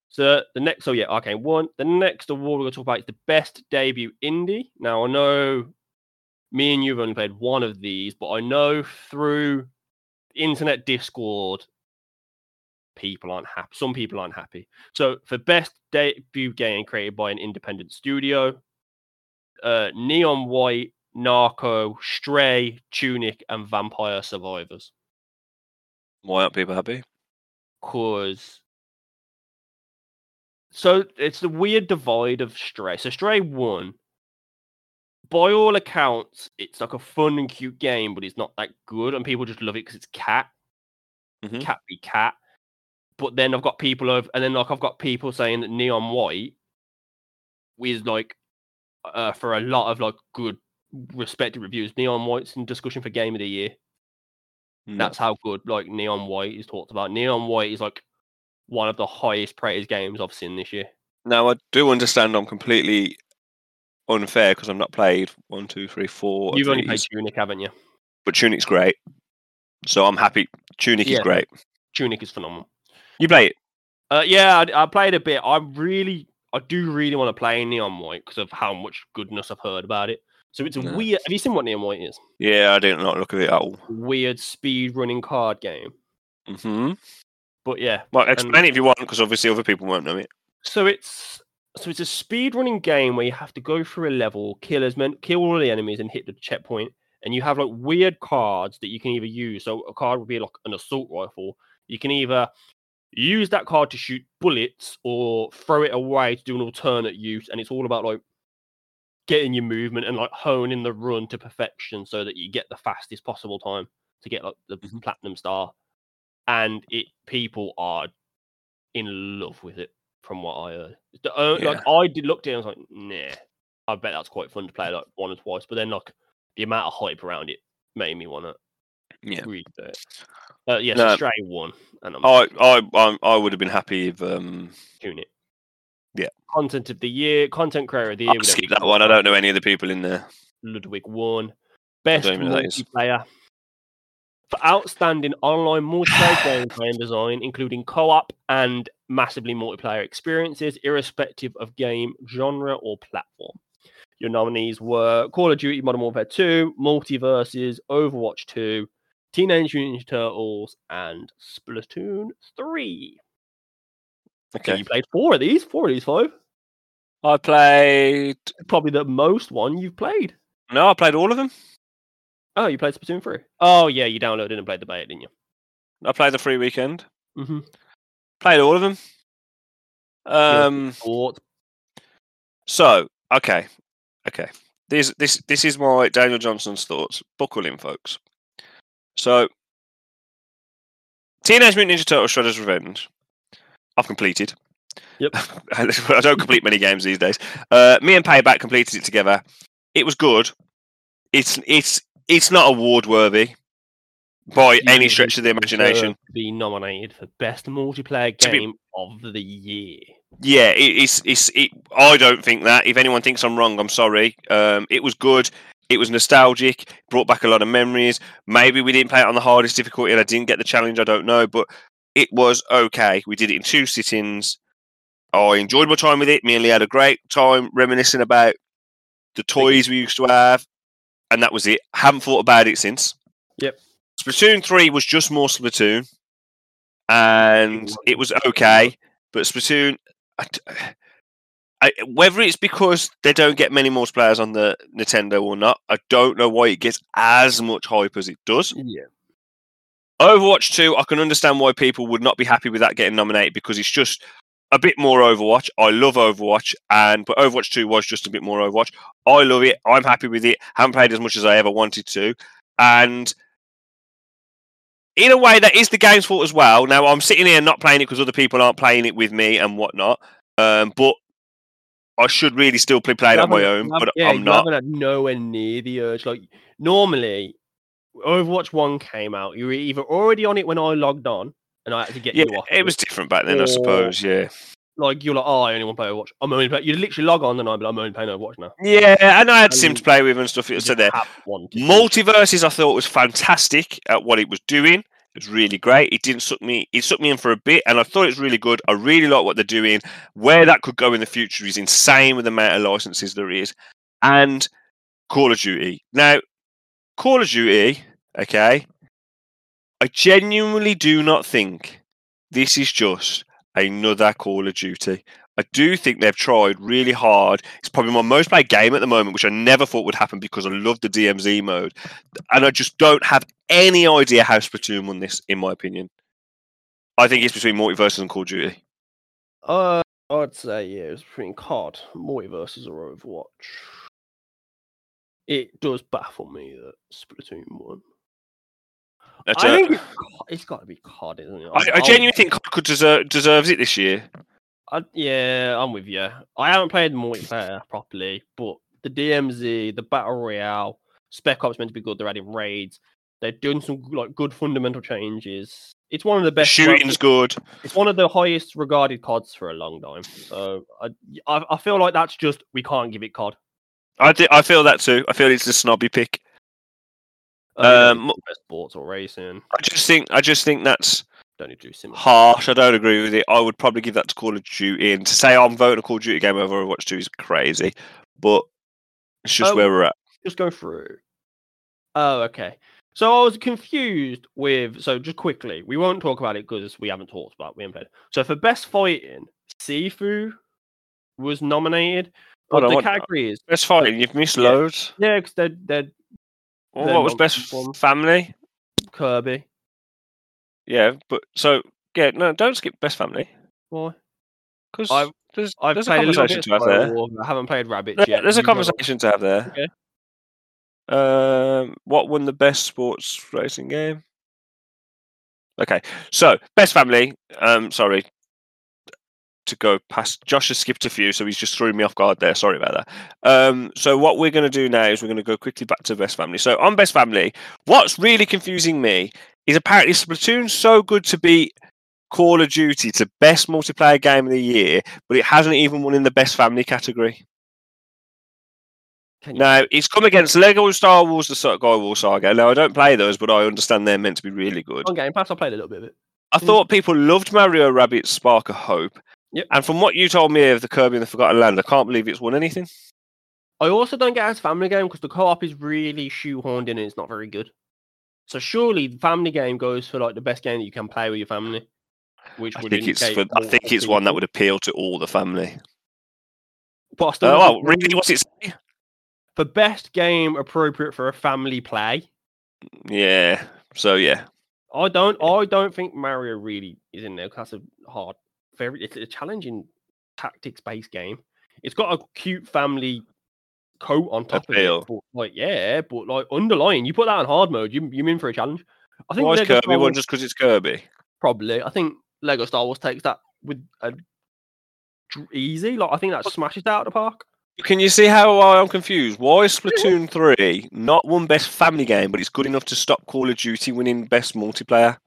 S2: So the next, so yeah, Arcane won. The next award we're going to talk about is the best debut indie. Now I know me and you've only played one of these, but I know through internet Discord, people aren't happy. Some people aren't happy. So for best debut game created by an independent studio, uh, Neon White, Norco, Stray, Tunic, and Vampire Survivors.
S1: Why aren't people happy?
S2: Cause so it's the weird divide of Stray. So Stray won. By all accounts, it's like a fun and cute game, but it's not that good, and people just love it because it's cat,
S1: Mhm.
S2: cat be cat. But then I've got people of, and then like I've got people saying that Neon White is like uh, for a lot of like good respected reviews. Neon White's in discussion for Game of the Year.
S1: No.
S2: That's how good like Neon White is talked about. Neon White is like one of the highest praised games I've seen this year.
S1: Now I do understand I'm completely unfair because I've not played one, two, three, four.
S2: You've only played Tunic, haven't you?
S1: but Tunic's great, so I'm happy. Tunic
S2: Yeah.
S1: is great.
S2: Tunic is phenomenal.
S1: You play it?
S2: Uh, yeah, I, I played a bit. I really, I do really want to play Neon White because of how much goodness I've heard about it. So it's a weird. Have you seen what Neon White is?
S1: Yeah, I didn't not look at it at all.
S2: Weird speed running card game.
S1: hmm
S2: But yeah,
S1: Well, explain it if you want, because obviously other people won't know it.
S2: so it's so it's a speed running game where you have to go through a level, kill as many, kill all the enemies, and hit the checkpoint. And you have like weird cards that you can either use. So a card would be like an assault rifle. You can either use that card to shoot bullets or throw it away to do an alternate use. And it's all about like getting your movement and like honing the run to perfection so that you get the fastest possible time to get like the
S1: Mhm.
S2: platinum star. And it people are in love with it from what I heard. The, o- Like I did looked at it and I was like, nah, I bet that's quite fun to play like one or twice. But then like the amount of hype around it made me want to
S1: Yeah.
S2: read it. Uh, yes,
S1: No.
S2: Stray won, and I'm
S1: I, I, I, I would have been happy if um,
S2: tuning it.
S1: Yeah.
S2: Content of the year, content creator of the year.
S1: I'll skip that one. I don't know any of the people in there.
S2: Ludwig won. Best
S1: don't know who that is.
S2: multiplayer. For outstanding online multiplayer gameplay and design, including co-op and massively multiplayer experiences, irrespective of game genre or platform. Your nominees were Call of Duty Modern Warfare 2, MultiVersus, Overwatch 2, Teenage Mutant Ninja Turtles, and Splatoon 3. So
S1: Okay.
S2: you played four of these, four of these five.
S1: I played.
S2: Probably the most one you've played.
S1: No, I played all of them.
S2: Oh, you played Splatoon 3. Oh, yeah, you downloaded and played the beta, didn't you?
S1: I played the free weekend.
S2: Mm-hmm.
S1: Played all of them. Um.
S2: Thought.
S1: So okay, okay. This this this is my Daniel Johnson's thoughts. Buckle in, folks. So, Teenage Mutant Ninja Turtles: Shredder's Revenge. I've completed.
S2: Yep.
S1: I don't complete many games these days. Uh, me and Payback completed it together. It was good. It's it's it's not award worthy by
S2: You
S1: any stretch of the imagination.
S2: Be nominated for best multiplayer
S1: To be-
S2: game of the year.
S1: Yeah, it, it's it's. It, I don't think that. If anyone thinks I'm wrong, I'm sorry. Um, it was good. It was nostalgic. Brought back a lot of memories. Maybe we didn't play it on the hardest difficulty, and I didn't get the challenge. I don't know, but it was okay. We did it in two sittings. I enjoyed my time with it. Me and Lee had a great time reminiscing about the toys we used to have, and that was it. Haven't thought about it since.
S2: Yep.
S1: Splatoon three was just more Splatoon. and it was okay. But Splatoon, I I, whether it's because they don't get many more players on the Nintendo or not, I don't know why it gets as much hype as it does.
S2: Yeah.
S1: Overwatch 2, I can understand why people would not be happy with that getting nominated because it's just a bit more Overwatch. I love Overwatch, and but Overwatch 2 was just a bit more Overwatch. I love it. I'm happy with it. Haven't played as much as I ever wanted to. And in a way, that is the game's fault as well. Now, I'm sitting here not playing it because other people aren't playing it with me and whatnot. Um, but I should really still be playing it on my own, but
S2: yeah,
S1: I'm not.
S2: nowhere near the urge. Like normally, Overwatch One came out. You were either already on it when I logged on, and I had to get
S1: Yeah,
S2: you off.
S1: it was different back then, I suppose. Yeah.
S2: like you're like, oh, I only want to play Overwatch. I'm only play. You literally log on, and I'm like, I'm only playing Overwatch now.
S1: Yeah, and I had Sim to play with and stuff.
S2: You
S1: So there. MultiVersus, I thought was fantastic at what it was doing. It was really great. It didn't suck me. It sucked me in for a bit, and I thought it was really good. I really like what they're doing. Where that could go in the future is insane with the amount of licenses there is, and Call of Duty. Now, Call of Duty, okay. I genuinely do not think this is just another Call of Duty. I do think they've tried really hard. It's probably my most played game at the moment, which I never thought would happen because I love the DMZ mode. And I just don't have any idea how Splatoon won this, in my opinion. I think it's between MultiVersus and Call of Duty.
S2: Uh, I'd say yeah, it's between COD, MultiVersus, or Overwatch. It does baffle me that Splatoon won.
S1: That's
S2: I
S1: a-
S2: think it's got to be COD, isn't it?
S1: I, I genuinely think COD could deserve, deserves it this year.
S2: I, yeah, I'm with you. I haven't played multiplayer properly, but the DMZ, the Battle Royale, Spec Ops meant to be good. They're adding raids. They're doing some like good fundamental changes. It's one of the best.
S1: shooting's good.
S2: It's one of the highest regarded CODs for a long time. So I, I, I feel like that's just we can't give it COD.
S1: I, thi- I feel that too. I feel it's a snobby pick.
S2: Don't
S1: Um,
S2: need to do best sports or racing.
S1: I just think I just think that's
S2: Don't need to do similar.
S1: harsh. I don't agree with it. I would probably give that to Call of Duty. And to say I'm voting a Call of Duty game over Overwatch 2 is crazy. But it's just
S2: Um,
S1: where we're at.
S2: just go through. Oh, okay. So I was confused with. So just quickly, we won't talk about it because we haven't talked about. it, We haven't played. So for best fighting, Sifu was nominated, but
S1: Hold on,
S2: the category is
S1: Best fighting, you've missed
S2: Yeah.
S1: loads.
S2: yeah, because they're they're
S1: Well, what was best
S2: ones.
S1: family?
S2: Kirby.
S1: Yeah, but so yeah, no, don't skip best family
S2: Why?
S1: because
S2: I've-
S1: there's
S2: I've
S1: there's
S2: played a
S1: conversation
S2: bit
S1: to have there.
S2: I haven't played
S1: Rabbids
S2: yet.
S1: There's a
S2: You go on.
S1: conversation to have there.
S2: Okay.
S1: Um, what won the best sports racing game? Okay, so best family. Um, sorry to go past. Josh has skipped a few, so he's just threw me off guard there. Sorry about that. Um, so what we're going to do now is we're going to go quickly back to best family. So on best family, what's really confusing me is apparently Splatoon's so good to beat Call of Duty to best multiplayer game of the year, but it hasn't even won in the best family category. Now it's come against Lego Star Wars: The Skywalker Saga. Now I don't play those, but I understand they're meant to be really good.
S2: on Game Pass, I played a little bit of it.
S1: I thought people loved Mario Rabbids Spark of Hope.
S2: Yep.
S1: And from what you told me of the Kirby and the Forgotten Land, I can't believe it's won anything.
S2: I also don't get as family game because the co-op is really shoehorned in and it's not very good. So surely the family game goes for like the best game that you can play with your family. Which
S1: I
S2: would
S1: think it's for, I think it's one that would appeal to all the family.
S2: But I still
S1: Oh, well, oh, really? What's it say?
S2: for best game appropriate for a family play.
S1: Yeah. So yeah.
S2: I don't. I don't think Mario really is in there. that's a hard, very. It's a challenging tactics-based game. It's got a cute family coat on top
S1: Appeal.
S2: of it. But like, yeah, but like underlying, you put that on hard mode, you you in for a challenge. I think
S1: Why is
S2: Lego
S1: Kirby
S2: won
S1: just because it's Kirby?
S2: probably. I think Lego Star Wars takes that with a easy. Like I think that smashes it out of the park.
S1: Can you see how I'm confused? Why is Splatoon 3 not won best family game, but it's good enough to stop Call of Duty winning best multiplayer?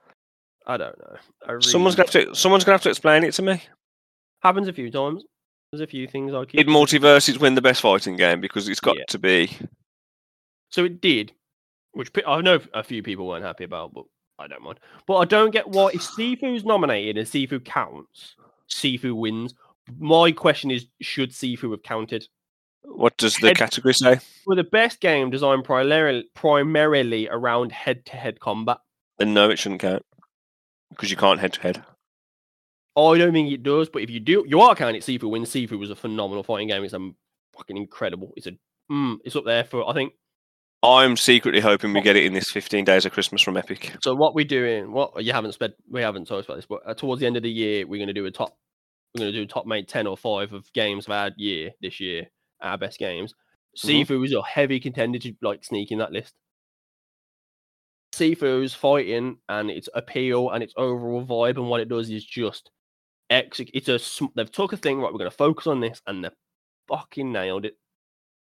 S2: I don't know. I really
S1: Someone's gonna have to someone's gonna have to explain it to me.
S2: happens a few times. There's a few things I keep.
S1: Did MultiVersus win the best fighting game? Because it's got
S2: Yeah.
S1: to be.
S2: So it did, which pe- I know a few people weren't happy about, but I don't mind. But I don't get why if Sifu's nominated and Sifu counts, Sifu wins. My question is, should Sifu have counted?
S1: What does the
S2: Head-
S1: category say?
S2: For the best game designed primarily primarily around head-to-head combat.
S1: Then no, it shouldn't count. Because you can't head to head.
S2: I don't think it does, but if you do, you are counting Sifu win. Sifu was a phenomenal fighting game. It's a fucking incredible. It's a mm, it's up there for I think.
S1: I'm secretly hoping we get it in this 15 days of Christmas from Epic.
S2: So what we're doing, what you haven't spent, we haven't talked about this, but uh, towards the end of the year, we're going to do a top, we're going to do a top mate ten or five of games of our year this year, our best games.
S1: Mhm.
S2: Sifu is a heavy contender to like sneak in that list. Sifu's fighting and its appeal and its overall vibe and what it does is just execute. It's a sm- they've took a thing right. We're going to focus on this and they fucking nailed it.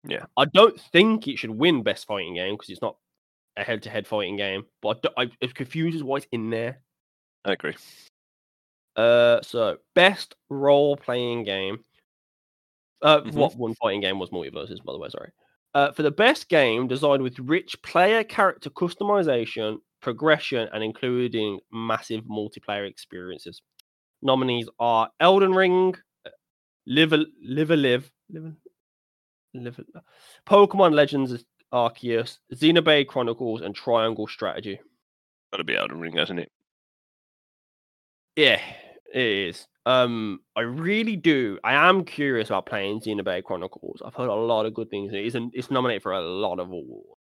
S1: Yeah.
S2: I don't think it should win best fighting game because it's not a head-to-head fighting game. But I, I, it confuses why it's in there.
S1: I agree.
S2: Uh, so best role-playing game. Uh,
S1: Mhm.
S2: what won fighting game was MultiVersus, by the way. Sorry. Uh, for the best game designed with rich player character customization, progression, and including massive multiplayer experiences. Nominees are Elden Ring, uh, Live a Live Live, Live Live Pokemon Legends Arceus, Xenoblade Chronicles, and Triangle Strategy.
S1: Got to be Elden Ring, hasn't it?
S2: Yeah, it is. Um, I really do. I am curious about playing Xenoblade Chronicles. I've heard a lot of good things. It isn't. It's nominated for a lot of awards.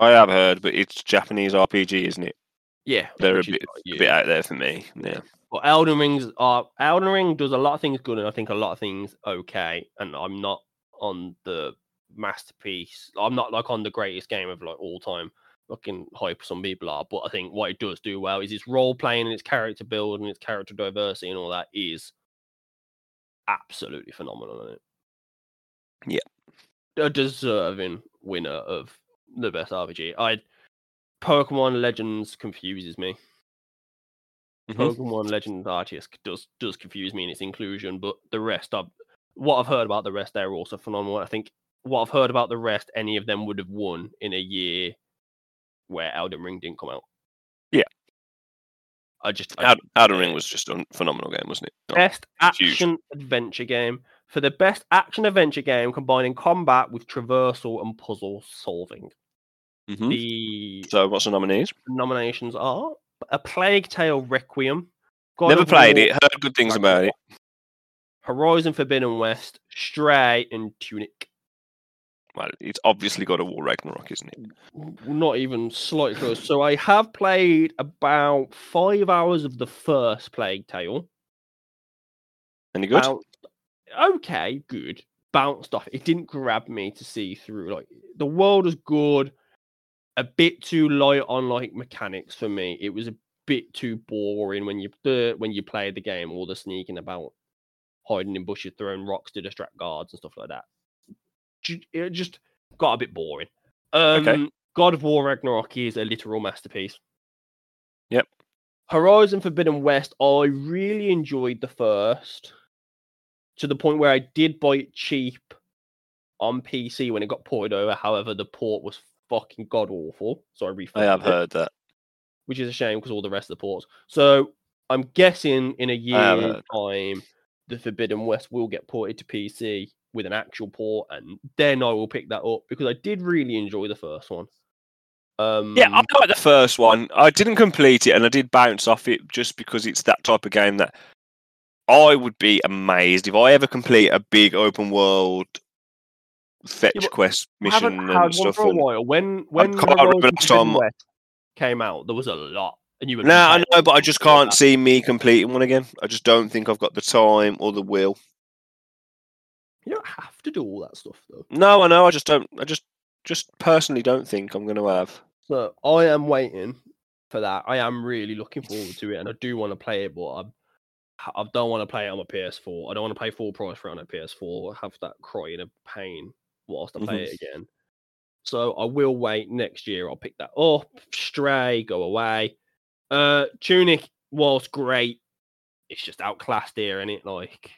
S1: I have heard, but it's Japanese RPG, isn't it?
S2: Yeah,
S1: They're a bit, a bit out there for me. Yeah.
S2: Well, Elden Rings are Elden Ring does a lot of things good, and I think a lot of things okay. And I'm not on the masterpiece. I'm not like on the greatest game of like all time. Fucking hype some people are, but I think what it does do well is its role playing and its character build and its character diversity and all that is absolutely phenomenal. Isn't it?
S1: Yeah.
S2: a deserving winner of the best RPG. I Pokemon Legends confuses me.
S1: Mhm.
S2: Pokemon Legends Arceus does does confuse me in its inclusion, but the rest of what I've heard about the rest, they're also phenomenal. I think what I've heard about the rest, any of them would have won in a year where Elden Ring didn't come out.
S1: Yeah.
S2: I just I
S1: Eld- Elden Ring was just a phenomenal game, wasn't it? Not-
S2: best
S1: huge.
S2: action adventure game for the best action adventure game combining combat with traversal and puzzle solving.
S1: Mhm.
S2: The
S1: So, what's the nominees?
S2: nominations are A Plague Tale Requiem, God
S1: Never played
S2: War,
S1: it. Heard good things about it.
S2: Horizon Forbidden West, Stray, and Tunic.
S1: Well, it's obviously got a War Ragnarok, isn't it?
S2: Not even slightly close. So I have played about five hours of the first Plague Tale.
S1: Any good?
S2: Bounced, okay, good. Bounced off. It didn't grab me to see through. Like the world was good. A bit too light on like mechanics for me. It was a bit too boring when you the when you played the game. All the sneaking about, hiding in bushes, throwing rocks to distract guards and stuff like that. It just got a bit boring. Um, God of War Ragnarok is a literal masterpiece.
S1: Yep.
S2: Horizon Forbidden West, I really enjoyed the first to the point where I did buy it cheap on PC when it got ported over. However, the port was fucking god awful. So I
S1: I have
S2: it,
S1: heard that.
S2: which is a shame because all the rest of the ports. So I'm guessing in a
S1: year
S2: year's time, the Forbidden West will get ported to PC with an actual port, and then I will pick that up because I did really enjoy the first one. Um,
S1: Yeah, I like the first one. I didn't complete it, and I did bounce off it just because it's that type of game that I would be amazed if I ever complete a big open world fetch
S2: but
S1: quest mission and
S2: had
S1: stuff.
S2: for a while. When when
S1: can't remember last time-
S2: West came out, there was a lot, and you.
S1: No, I know, but I just can't see me completing one again. I just don't think I've got the time or the will.
S2: You don't have to do all that stuff though.
S1: No, I know. I just don't. I just, just personally don't think I'm going to have.
S2: So I am waiting for that. I am really looking forward to it, and I do want to play it, but I'm, I don't want to play it on my PS4. I don't want to pay full price for it on a PS4. Have that crying of pain whilst I play it again. So I will wait next year. I'll pick that up. Stray, go away. Uh, Tunic was great. It's just outclassed here, and it like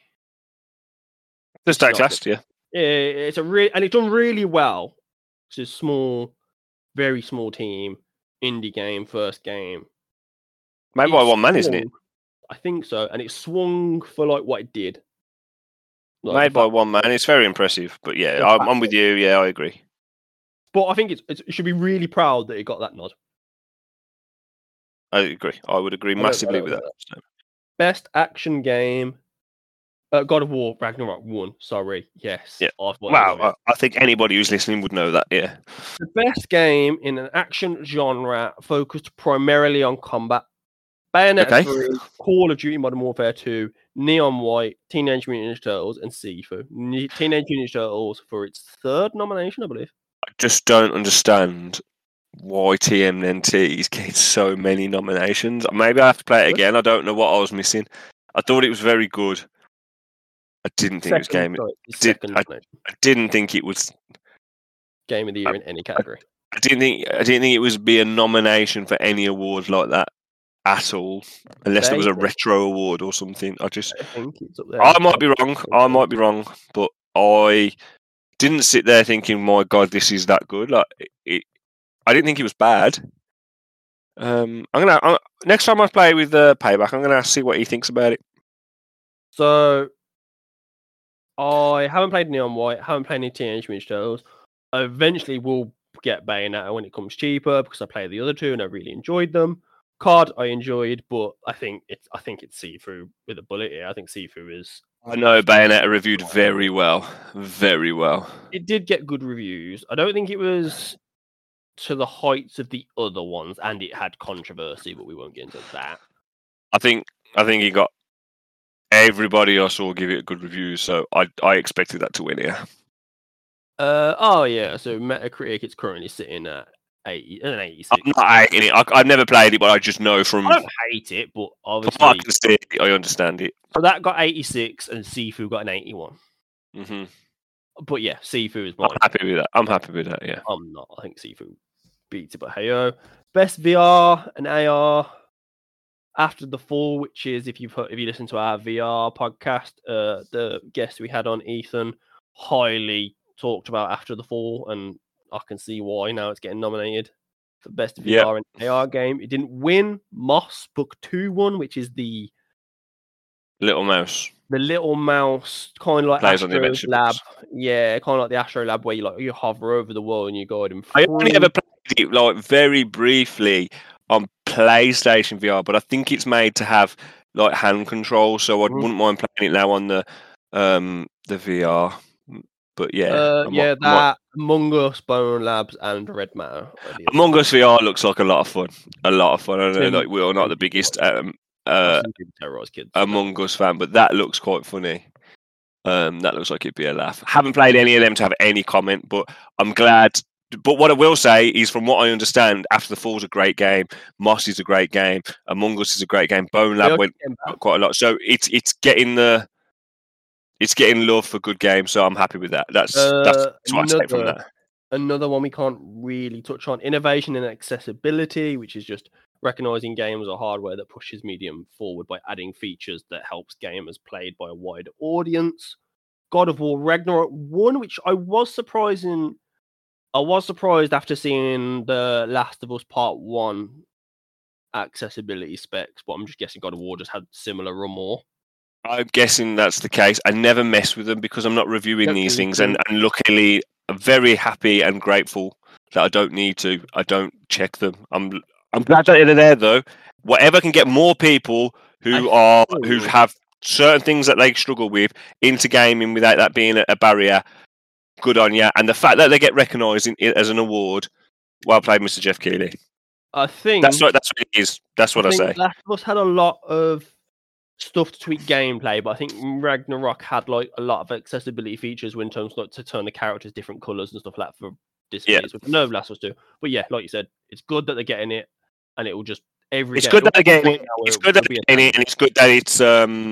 S1: Just
S2: not
S1: take last
S2: yeah, it's a real and it's done really well. It's a small, very small team, indie game, first game.
S1: Made by one man, isn't it?
S2: I think so, and it swung for like what it did. Like,
S1: Made by one man. It's very impressive. But yeah, I'm, I'm with you. Yeah, I agree.
S2: but I think it's, it's, it should be really proud that it got that nod.
S1: I agree. I would agree
S2: I don't- I
S1: massively
S2: don't
S1: with that.
S2: Best action game. Uh, God of War Ragnarok won. Sorry. Yes.
S1: Yeah.
S2: I've
S1: wow. I, I think anybody who's listening would know that. Yeah,
S2: The best game in an action genre focused primarily on combat. Bayonetta
S1: Okay.
S2: 3, Call of Duty Modern Warfare 2, Neon White, Teenage Mutant Ninja Turtles, and Sifu. Ne- Teenage Mutant Ninja Turtles for its third nomination, I believe.
S1: I just don't understand why TMNT is getting so many nominations. Maybe I have to play it again. I don't know what I was missing. I thought it was very good. I didn't think it was game.
S2: sorry,
S1: did-
S2: second
S1: I-. I didn't think it was.
S2: game of the year in any category.
S1: I didn't think. I didn't think it was be a nomination for any award like that at all, unless there was a retro award or something. I just.
S2: I think it's up there.
S1: I might be wrong. I might be wrong, but I didn't sit there thinking, "My God, this is that good." Like it, I didn't think it was bad. Um, I'm gonna i next time I play with uh, Payback, I'm gonna see what he thinks about it.
S2: So I haven't played Neon White, haven't played any Teenage Mutant Turtles. I eventually will get Bayonetta when it comes cheaper because I played the other two and I really enjoyed them. Card I enjoyed, but I think it's I think it's Sifu with a bullet here. I think Sifu is
S1: I know Bayonetta reviewed very well, very well.
S2: it did get good reviews. I don't think it was to the heights of the other ones, and it had controversy, but we won't get into that.
S1: I think I think he got everybody I saw give it a good review, so I I expected that to win here.
S2: Uh oh yeah, so Metacritic it's currently sitting at eighty an eighty six.
S1: I'm not hating it. I, I've never played it, but I just know from,
S2: I don't hate it, but
S1: what I
S2: obviously
S1: can see, I understand it.
S2: so that got eighty six and Sifu got an eighty one.
S1: hmm
S2: But yeah, Sifu is
S1: I'm happy with that. I'm happy with that. Yeah.
S2: I'm not. I think Sifu beats it, but hey yo. Best VR and AR after the fall, which is if you've heard, if you listen to our VR podcast, uh, the guest we had on Ethan highly talked about after the fall, and I can see why now it's getting nominated for best
S1: Yeah.
S2: VR and AR game. It didn't win. Moss Book Two won, which is the
S1: Little Mouse.
S2: the little mouse kind of like
S1: Plays
S2: Astro's lab. Yeah, kind of like the Astro Lab where you like you hover over the world and you guide them.
S1: I only ever played it like very briefly on PlayStation VR, but I think it's made to have like hand control, so I
S2: Mhm.
S1: wouldn't mind playing it now on the um the VR. Mm, But yeah,
S2: Uh, yeah, that Among Us, Bone Labs, and Red Matter.
S1: Among Us VR looks like a lot of fun. A lot of fun. I know like we're not the biggest um, uh,
S2: I've seen people terrorize kids.
S1: Among Us fan, but that looks quite funny. Um, that looks like it'd be a laugh. Haven't played any of them to have any comment, but I'm glad. But what I will say is, from what I understand, After the Fall's a great game. Moss is a great game. Among Us is a great game. Bone Lab went quite a lot, so it's it's getting the it's getting love for good games. So I'm happy with that. That's that's,
S2: Uh,
S1: that's what I take from
S2: another-
S1: that.
S2: Another one we can't really touch on innovation and accessibility, which is just recognizing games or hardware that pushes medium forward by adding features that helps gamers played by a wider audience. God of War Ragnarok won, which I was surprising. I was surprised after seeing the Last of Us Part One accessibility specs, but I'm just guessing God of War just had similar or more.
S1: I'm guessing that's the case. I never mess with them because I'm not reviewing these things, and, and luckily, I'm very happy and grateful that I don't need to. I don't check them. I'm I'm glad that they're there though. Whatever can get more people who are who have certain things that they struggle with into gaming without that being a barrier. Good on you. And the fact that they get recognised as an award, well played, Mr. Geoff Keighley.
S2: I think
S1: That's what that's what it is. That's what I,
S2: think
S1: say.
S2: Last of Us had a lot of stuff to tweak gameplay, but I think Ragnarok had like a lot of accessibility features in terms like to turn the characters different colors and stuff like that for displays. With no Last of Us do, but yeah, like you said, it's good that they're getting it, and it will just every.
S1: It's good that they're getting it. It's good that they're getting it, and it's good that it's um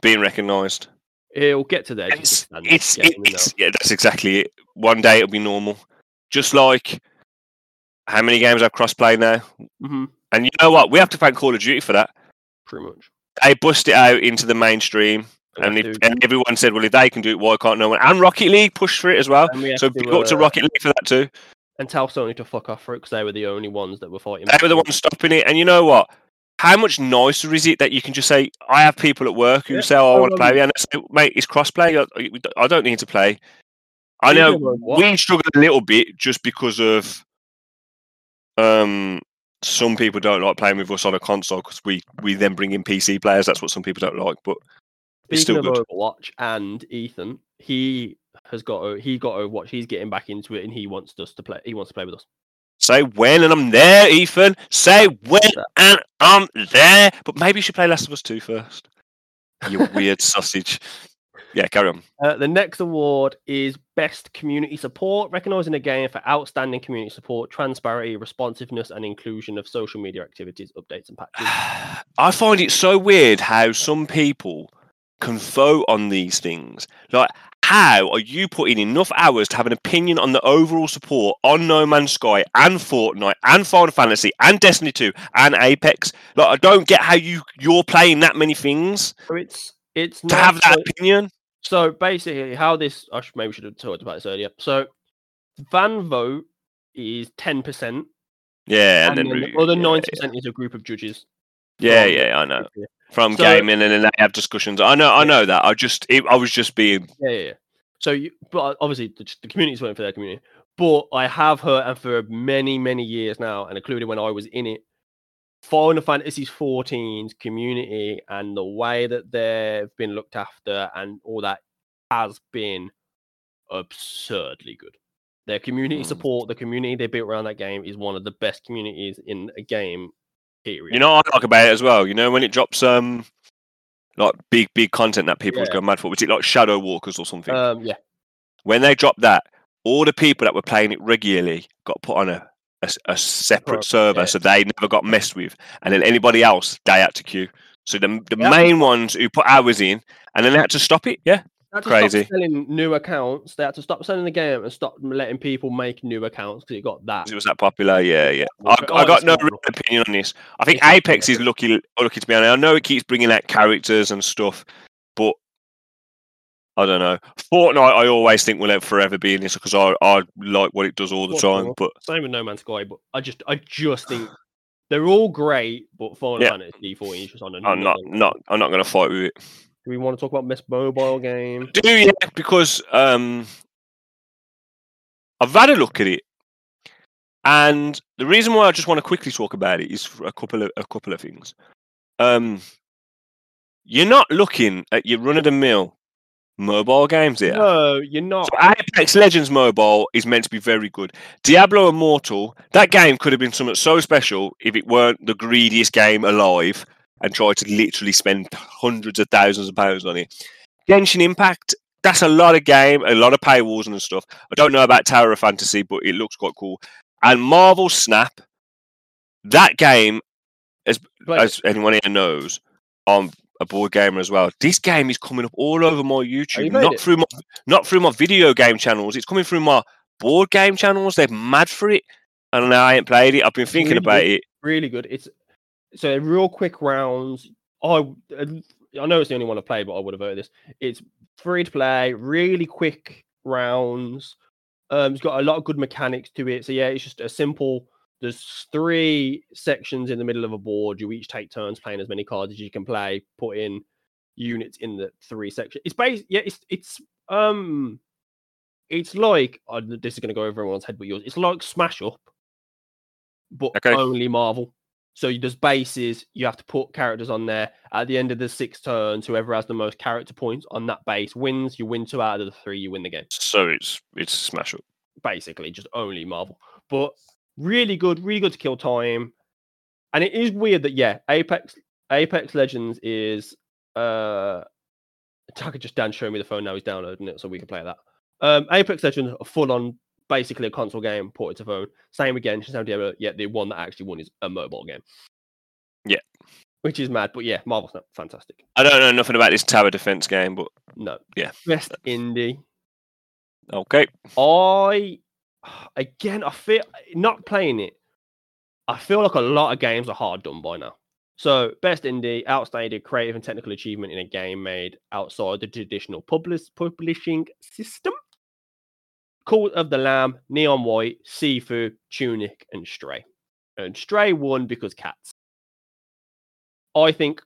S1: being recognised.
S2: It'll get to there.
S1: It's it's, it- it's yeah, that's exactly it. One day it'll be normal, just like how many games I've crossplay now.
S2: hmm
S1: And you know what? We have to thank Call of Duty for that.
S2: pretty much.
S1: They bust it out into the mainstream, and, if, and everyone said, "Well, if they can do it, why can't no one?" And Rocket League pushed for it as well.
S2: we
S1: So big up to
S2: uh,
S1: Rocket League for that too.
S2: and tell Sony to fuck off for it because they were the only ones that were fighting.
S1: They were the ones stopping it. And you know what? How much nicer is it that you can just say, I have people at work who
S2: Yeah,
S1: say, oh, I
S2: I
S1: want to play, and I say, mate, it's crossplay. I, I don't need to play. I know
S2: don't know what.
S1: we struggle a little bit just because of um some people don't like playing with us on a console because we we then bring in PC players. That's what some people don't like, but it's
S2: Speaking
S1: still good.
S2: Overwatch and Ethan, he has got he got Overwatch. He's getting back into it, and he wants us to play. He wants to play with us.
S1: Say when and I'm there, Ethan. Say when and I'm there. But maybe you should play Last of Us 2 first. You weird sausage. Yeah, carry on.
S2: Uh, the next award is Best Community Support, recognizing a game for outstanding community support, transparency, responsiveness, and inclusion of social media activities, updates, and patches.
S1: I find it so weird how some people can vote on these things. Like, how are you putting enough hours to have an opinion on the overall support on No Man's Sky and Fortnite and Final Fantasy and Destiny 2 and Apex? Like, I don't get how you you're playing that many things
S2: So it's it's
S1: to have that
S2: so-
S1: opinion.
S2: So basically, how this I should, maybe should have talked about this earlier. So fan vote is ten percent,
S1: Yeah,
S2: and,
S1: and,
S2: then
S1: then
S2: the other
S1: yeah,
S2: ninety percent is a group of judges.
S1: Yeah, yeah, I know. From
S2: So-
S1: gaming, and then they have discussions. I know, I know that. I just, it, I was just being.
S2: yeah, yeah. So, you, but obviously the, the community's voting for their community. But I have heard, and for many, many years now, and including when I was in it, Final Fantasy 14's community and the way that they've been looked after and all that has been absurdly good. Their community
S1: Mm.
S2: support, the community they built around that game is one of the best communities in a game. Period.
S1: You know, I like about it as well. You know, when it drops um, like big, big content that people
S2: Yeah.
S1: go mad for. Was it like Shadow Walkers or something?
S2: um, yeah,
S1: when they dropped that, all the people that were playing it regularly got put on a a separate
S2: Pro-
S1: server,
S2: yeah.
S1: so they never got messed with, and then anybody else they had to queue. So the the
S2: Yeah.
S1: main ones who put hours in, and then they had to stop it. Yeah,
S2: had to
S1: Crazy.
S2: stop selling new accounts. They had to stop selling the game and stop letting people make new accounts because it got that.
S1: it was that popular. Yeah, yeah. I,
S2: oh,
S1: I got no real opinion on this. I think
S2: It's
S1: Apex is lucky lucky to be on. I know it keeps bringing out characters and stuff, but I don't know. Fortnite, I always think will forever be in this because I, I like what it does all the
S2: Fortnite.
S1: time. But
S2: Same with No Man's Sky, but I just I just think they're all great, but Final
S1: Yeah.
S2: Fantasy 14 is just on another.
S1: I'm not not I'm not going to fight with it.
S2: Do we want to talk about best mobile game?
S1: Do yeah, because um, I've had a look at it, and the reason why I just want to quickly talk about it is for a couple of a couple of things. Um, you're not looking at your run of the mill mobile games here.
S2: No, you're not.
S1: So Apex Legends Mobile is meant to be very good. Diablo Immortal, that game could have been something so special if it weren't the greediest game alive and try to literally spend hundreds of thousands of pounds on it. Genshin Impact, that's a lot of game, a lot of paywalls and stuff. I don't know about Tower of Fantasy, but it looks quite cool. And Marvel Snap, that game,
S2: Played
S1: as anyone here knows, I'm a board gamer as well. This game is coming up all over my oh, YouTube,
S2: you
S1: not
S2: it?
S1: through my not through my video game channels. It's coming through my board game channels. They're mad for it, and I ain't played it. I've been thinking
S2: really
S1: about
S2: good.
S1: it.
S2: really good. It's so real quick rounds. I I know it's the only one I've played, but I would have voted this. It's free to play, really quick rounds. Um, it's got a lot of good mechanics to it. So yeah, it's just a simple. There's three sections in the middle of a board. You each take turns playing as many cards as you can play. Put in units in the three sections. It's based. Yeah, it's it's um, it's like uh, this is going to go over everyone's head, but yours. It's like Smash Up, but
S1: Okay.
S2: only Marvel. So you- there's bases. You have to put characters on there. At the end of the six turns, whoever has the most character points on that base wins. You win two out of the three, you win the game.
S1: So it's it's smash up.
S2: Basically, just only Marvel. But really good, really good to kill time. And it is weird that yeah, Apex Apex Legends is uh Tucker just Dan showing me the phone now. He's downloading it, so we can play that. Um, Apex Legends, full on, basically a console game ported to phone. Same again, just have to yet the one that actually won is a mobile game.
S1: Yeah.
S2: which is mad. But yeah, Marvel Snap fantastic.
S1: I don't know nothing about this tower defense game, but
S2: No,
S1: Yeah.
S2: best indie.
S1: okay.
S2: I again, I feel not playing it. I feel like a lot of games are hard done by now. So, best indie, outstanding creative and technical achievement in a game made outside the traditional publish, publishing system. Cult of the Lamb, Neon White, Sifu, Tunic, and Stray. And Stray won because cats. I think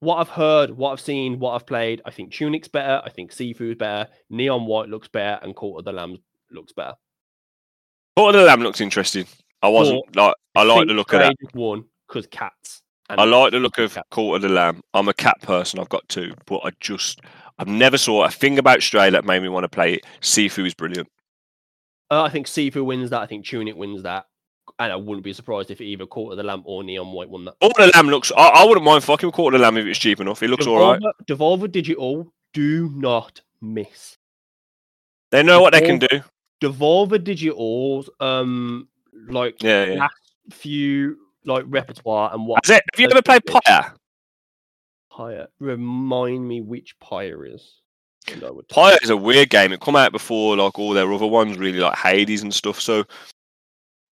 S2: what I've heard, what I've seen, what I've played, I think Tunic's better. I think Sifu's better. Neon White looks better, and Cult of the Lamb looks better.
S1: Cult of the Lamb looks interesting. I wasn't like I like the look of that.
S2: One because cats.
S1: I like the look of. Cult of the Lamb. I'm a cat person. I've got two, but I just I've never saw a thing about Stray that made me want to play it. Sifu is brilliant.
S2: Uh, I think Sifu wins that. I think Tunic wins that. And I wouldn't be surprised if either Cult of the Lamb or Neon White won that.
S1: Of the Lamb looks. I, I wouldn't mind fucking of the Lamb if it's cheap enough. It looks all right.
S2: Devolver, Devolver Digital do not miss.
S1: They know what they can do.
S2: Devolver Digital's um like
S1: Yeah, yeah.
S2: last few like repertoire and what
S1: Has it, have you ever played Pyre?
S2: Pyre remind me which Pyre is. It-
S1: Pyre is a weird game. It come out before like all their other ones, really like Hades and stuff. So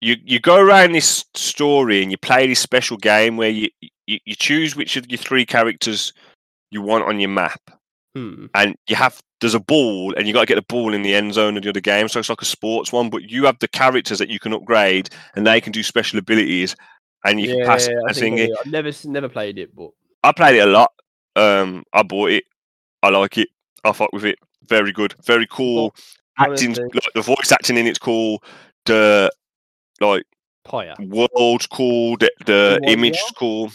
S1: you you go around this story and you play this special game where you you, you choose which of your three characters you want on your map,
S2: Hmm.
S1: and you have there's a ball and you got to get the ball in the end zone of the other game. So it's like a sports one, but you have the characters that you can upgrade and they can do special abilities, and you can pass
S2: Yeah, I think
S1: it.
S2: I've never never played it, but
S1: I played it a lot. Um, I bought it. I like it. I fuck with it. Very good. Very cool. Acting, like, the voice acting in it's cool. The like
S2: Pyre.
S1: world's cool. The, the
S2: P Y
S1: image
S2: R?
S1: is cool.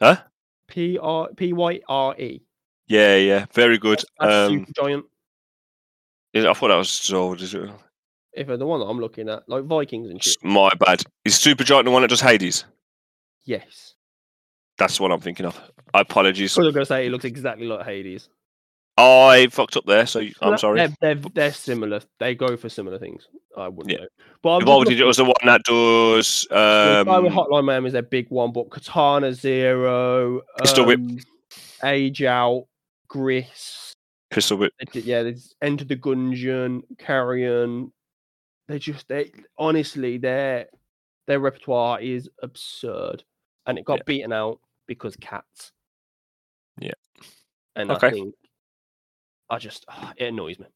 S1: Huh?
S2: P R P Y R E.
S1: Yeah, yeah. Very good. Um,
S2: Supergiant.
S1: is- I thought that was so.
S2: If the one that I'm looking at, like Vikings and shit.
S1: My bad. Is Supergiant the one that does Hades?
S2: Yes.
S1: That's what I'm thinking of. I apologies.
S2: I was gonna say it looks exactly like Hades.
S1: I fucked up there, so I'm
S2: that-
S1: sorry.
S2: They're, they're they're similar. They go for similar things. I wouldn't
S1: Yeah.
S2: know. But I'm
S1: Evolved
S2: looking-
S1: was the one that does.
S2: the guy with
S1: Um,
S2: Hotline Miami is their big one, but Katana Zero,
S1: Pistol Whip.
S2: um, Ape Out, Gris,
S1: Pistol Whip.
S2: they yeah, there's Enter the Gungeon, Carrion. They just they honestly their their repertoire is absurd, and it got
S1: Yeah.
S2: beaten out because cats.
S1: Yeah.
S2: and
S1: Okay.
S2: I think I just it annoys me.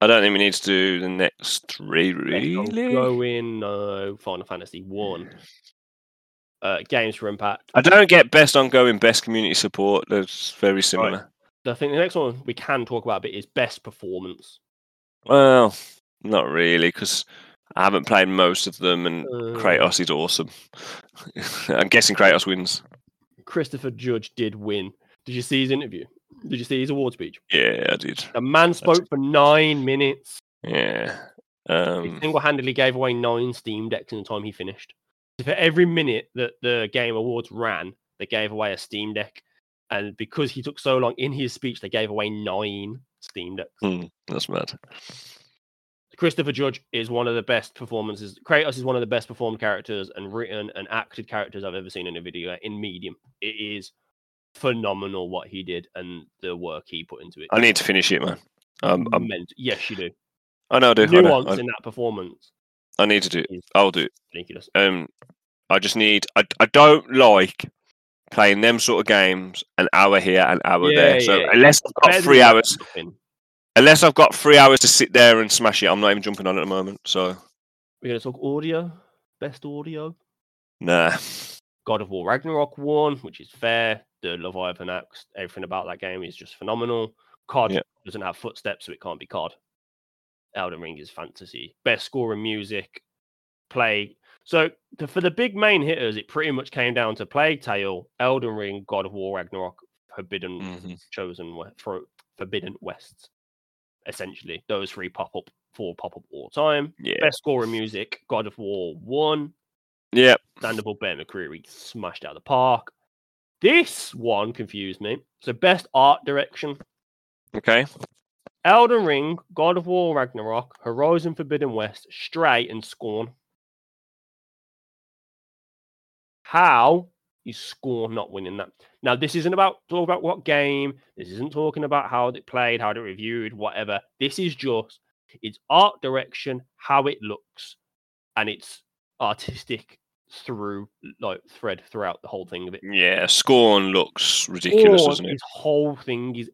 S1: I don't think we need to do the next three, really.
S2: Go in uh, Final Fantasy One. Uh, games for Impact.
S1: I don't get best ongoing, best community support. That's very similar.
S2: I think the next one we can talk about a bit is best performance.
S1: Well, not really, because I haven't played most of them, and
S2: Uh,
S1: Kratos is awesome. I'm guessing Kratos wins.
S2: Christopher Judge did win. Did you see his interview? Did you see his award speech?
S1: Yeah, I did.
S2: The man spoke for nine minutes.
S1: Yeah.
S2: He
S1: Um,
S2: single-handedly gave away nine Steam decks in the time he finished. For every minute that the Game Awards ran, they gave away a Steam deck, and because he took so long in his speech, they gave away nine Steam decks.
S1: hmm, that's mad.
S2: Christopher Judge is one of the best performances. Kratos is one of the best performed characters and written and acted characters I've ever seen in a video in medium. It is phenomenal what he did and the work he put into it.
S1: I need to finish it, man. Um, I'm,
S2: Meant- yes, you do.
S1: I know I do. I, know,
S2: Nuance in that performance
S1: I need to do it. I'll do it.
S2: ridiculous.
S1: Um, I just need. I, I don't like playing them sort of games an hour here, an hour
S2: Yeah,
S1: there. So
S2: yeah,
S1: unless I've got three hours, unless I've got three hours to sit there and smash it, I'm not even jumping on at the moment. So
S2: We're to talk audio, best audio.
S1: nah.
S2: God of War Ragnarok won, which is fair. The Leviathan Axe, everything about that game is just phenomenal. COD
S1: Yeah.
S2: doesn't have footsteps, so it can't be COD. Elden Ring is fantasy. Best score in music, play. So the, for the big main hitters, it pretty much came down to Plague Tale, Elden Ring, God of War Ragnarok, Forbidden
S1: Mhm.
S2: Chosen for Forbidden West. Essentially, those three pop up, four pop up all time.
S1: Yeah.
S2: Best score in music, God of War won.
S1: Yeah.
S2: Thunderbolt Bear McCreary smashed out of the park. This one confused me. So best art direction:
S1: Okay.
S2: Elden Ring, God of War Ragnarok, Horizon Forbidden West, Stray, and Scorn. How is Scorn not winning that? Now, this isn't about talking about what game. This isn't talking about how it played, how it reviewed, whatever. This is just its art direction, how it looks, and it's artistic through like thread throughout the whole thing of it.
S1: Yeah. Scorn looks ridiculous,
S2: Scorn,
S1: doesn't it?
S2: His whole thing is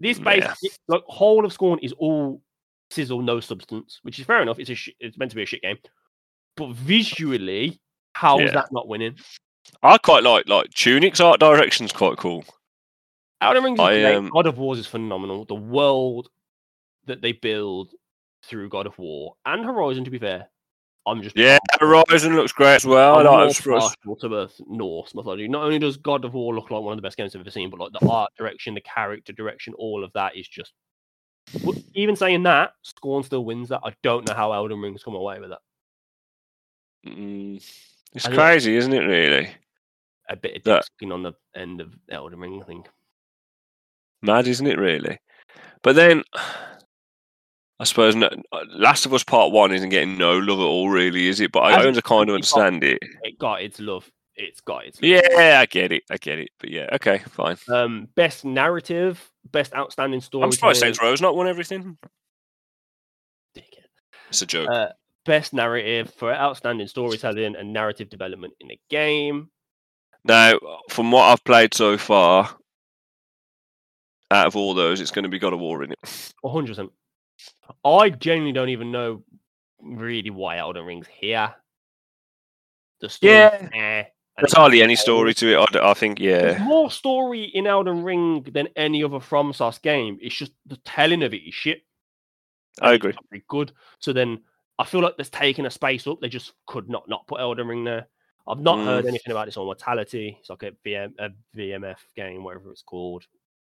S2: this
S1: Yeah.
S2: like whole of Scorn is all sizzle, no substance, which is fair enough. It's a sh- it's meant to be a shit game, but visually, how is
S1: Yeah.
S2: that not winning?
S1: I quite like like Tunic's art direction's quite cool.
S2: Outer Rings, is
S1: I,
S2: great.
S1: um,
S2: God of Wars is phenomenal. The world that they build through God of War and Horizon, to be fair, I'm just
S1: Yeah, Horizon looks great as well.
S2: I'm
S1: like
S2: partial to the Norse mythology. Not only does God of War look like one of the best games I've ever seen, but like the art direction, the character direction, all of that is just. But even saying that, Scorn still wins that. I don't know how Elden Ring's come away with that.
S1: Mm, it's crazy, isn't it? Really
S2: A bit of
S1: That-
S2: on the end of Elden Ring, I think.
S1: mad, isn't it? Really. But then, I suppose no, Last of Us Part One isn't getting no love at all, really, is it? But I, I kind of
S2: really got-
S1: understand it.
S2: It got its love. It's got its love.
S1: Yeah, I get it. I get it. But yeah, okay, fine.
S2: Um, best narrative, best outstanding story.
S1: I'm surprised Saints Row's not won everything. It's a joke.
S2: Uh, best narrative for outstanding storytelling and narrative development in a game.
S1: Now, from what I've played so far, out of all those, it's going to be God of War in it.
S2: 100%. I genuinely don't even know really why Elden Ring's here. The story,
S1: Yeah.
S2: eh,
S1: There's hardly any story to it. I think,
S2: There's
S1: yeah.
S2: more story in Elden Ring than any other FromSoft game. It's just the telling of it is shit.
S1: I agree.
S2: not very good. So then I feel like there's taking a space up. They just could not not put Elden Ring there. I've not heard
S1: Mm.
S2: anything about this Immortality. It's like a, VM, a VMF game, whatever it's called,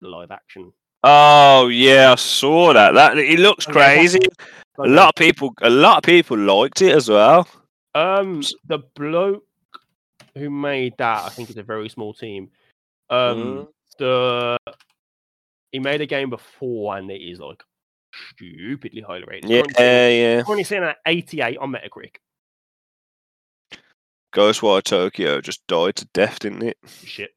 S2: live action.
S1: Oh yeah, I saw that. That it looks crazy. A lot of people, a lot of people liked it as well.
S2: Um, the bloke who made that, I think, is a very small team. Um, the he made a game before, and it is like stupidly highly rated.
S1: Yeah,
S2: Currently sitting-
S1: yeah.
S2: currently sitting at 88 on Metacritic.
S1: Ghostwire Tokyo just died to death, didn't it?
S2: Shit.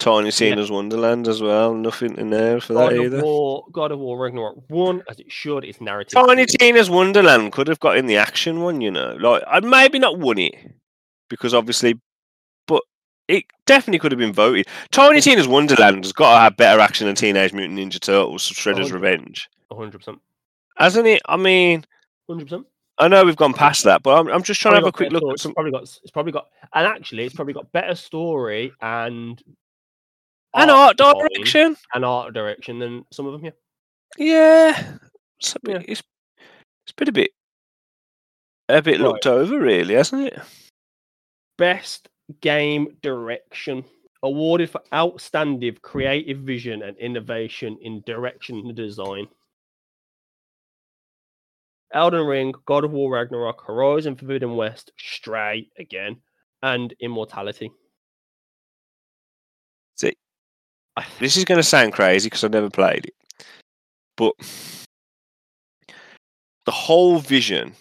S1: Tiny Tina's Wonderland as well. Nothing in there for that
S2: God of
S1: either.
S2: War, God of War Ragnarok one as it should. It's narrative.
S1: Tiny. Tina's Wonderland could have got in the action one, you know. Like I maybe not won it because obviously, but it definitely could have been voted. Tiny Tina's Wonderland has got to have better action than Teenage Mutant Ninja Turtles: Shredder's
S2: hundred.
S1: Revenge,
S2: 100%.
S1: hasn't it? I mean,
S2: 100%.
S1: I know we've gone past that, but I'm, I'm just trying to have a quick look at some
S2: It's probably got. It's probably got. And actually, it's probably got better story and
S1: and art direction.
S2: and art direction than some of them. Yeah.
S1: Yeah, it's,
S2: Yeah.
S1: it's it's been a bit a bit
S2: Right.
S1: looked over, really, hasn't it?
S2: Best game direction awarded for outstanding creative vision and innovation in direction and design. Elden Ring, God of War Ragnarok, Horizon Forbidden West, Stray again, and Immortality.
S1: This is going to sound crazy because I've never played it, but the whole vision,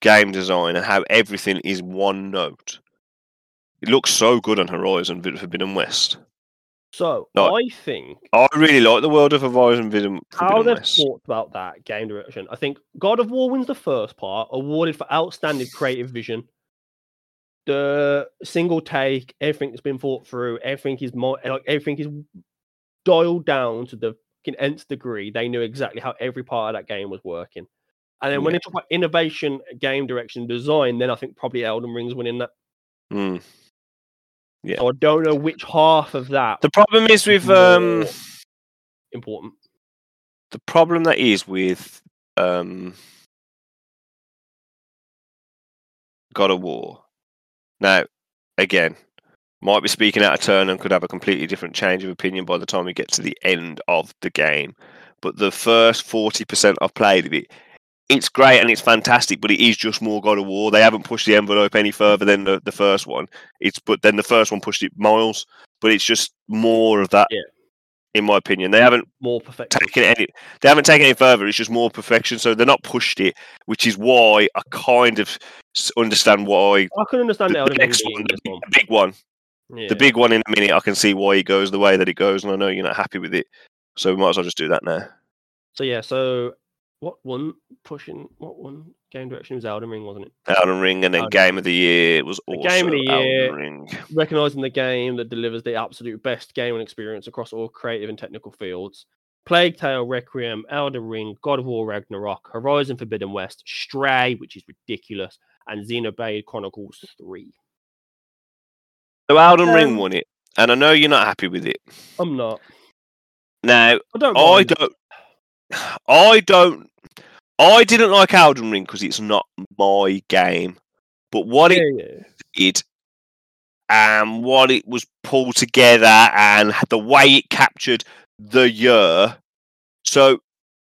S1: game design, and how everything is one note. It looks so good on Horizon Forbidden West.
S2: So
S1: No.
S2: I think
S1: I really like the world of Horizon Forbidden,
S2: how they've
S1: West.
S2: talked about that game direction. I think God of War wins the first part, awarded for outstanding creative vision. The single take, everything that's been thought through, everything is more like everything is dialed down to the fucking nth degree. They knew exactly how every part of that game was working. And then when
S1: Yeah.
S2: they talk about innovation, game direction, design, then I think probably Elden Ring's winning that.
S1: Mm. Yeah.
S2: So I don't know which half of that
S1: The problem is
S2: is
S1: with um,
S2: important.
S1: the problem that is with um, God of War. Now, again, might be speaking out of turn and could have a completely different change of opinion by the time we get to the end of the game. But the first forty percent I've played of it, it's great and it's fantastic, but it is just more God of War. They haven't pushed the envelope any further than the, the first one. It's but then the first one pushed it miles, but it's just more of that.
S2: Yeah.
S1: In my opinion, they haven't
S2: More perfect.
S1: taken any they haven't taken it any further it's just more perfection so they're not pushed it which is why i kind of understand why
S2: I can understand
S1: the, the next one the,
S2: one.
S1: the big one
S2: Yeah.
S1: the big one in a minute i can see why it goes the way that it goes and i know you're not happy with it so we might as well just do that now
S2: So yeah, so what one pushing what one game direction was Elden Ring, wasn't it?
S1: Elden Ring and then
S2: Elden
S1: game of the year it was
S2: The
S1: also
S2: game of the year-
S1: Elden Ring
S2: Recognizing the game that delivers the absolute best gaming experience across all creative and technical fields. Plague Tale, Requiem, Elden Ring, God of War Ragnarok, Horizon Forbidden West, Stray, which is ridiculous, and Xenoblade Chronicles 3.
S1: so Elden Ring
S2: Um,
S1: won it and i know you're not happy with it
S2: I'm not.
S1: now
S2: I don't
S1: I don't. I don't. I didn't like Elden Ring because it's not my game. But what it
S2: Yeah, yeah.
S1: did and what it was pulled together and the way it captured the year. So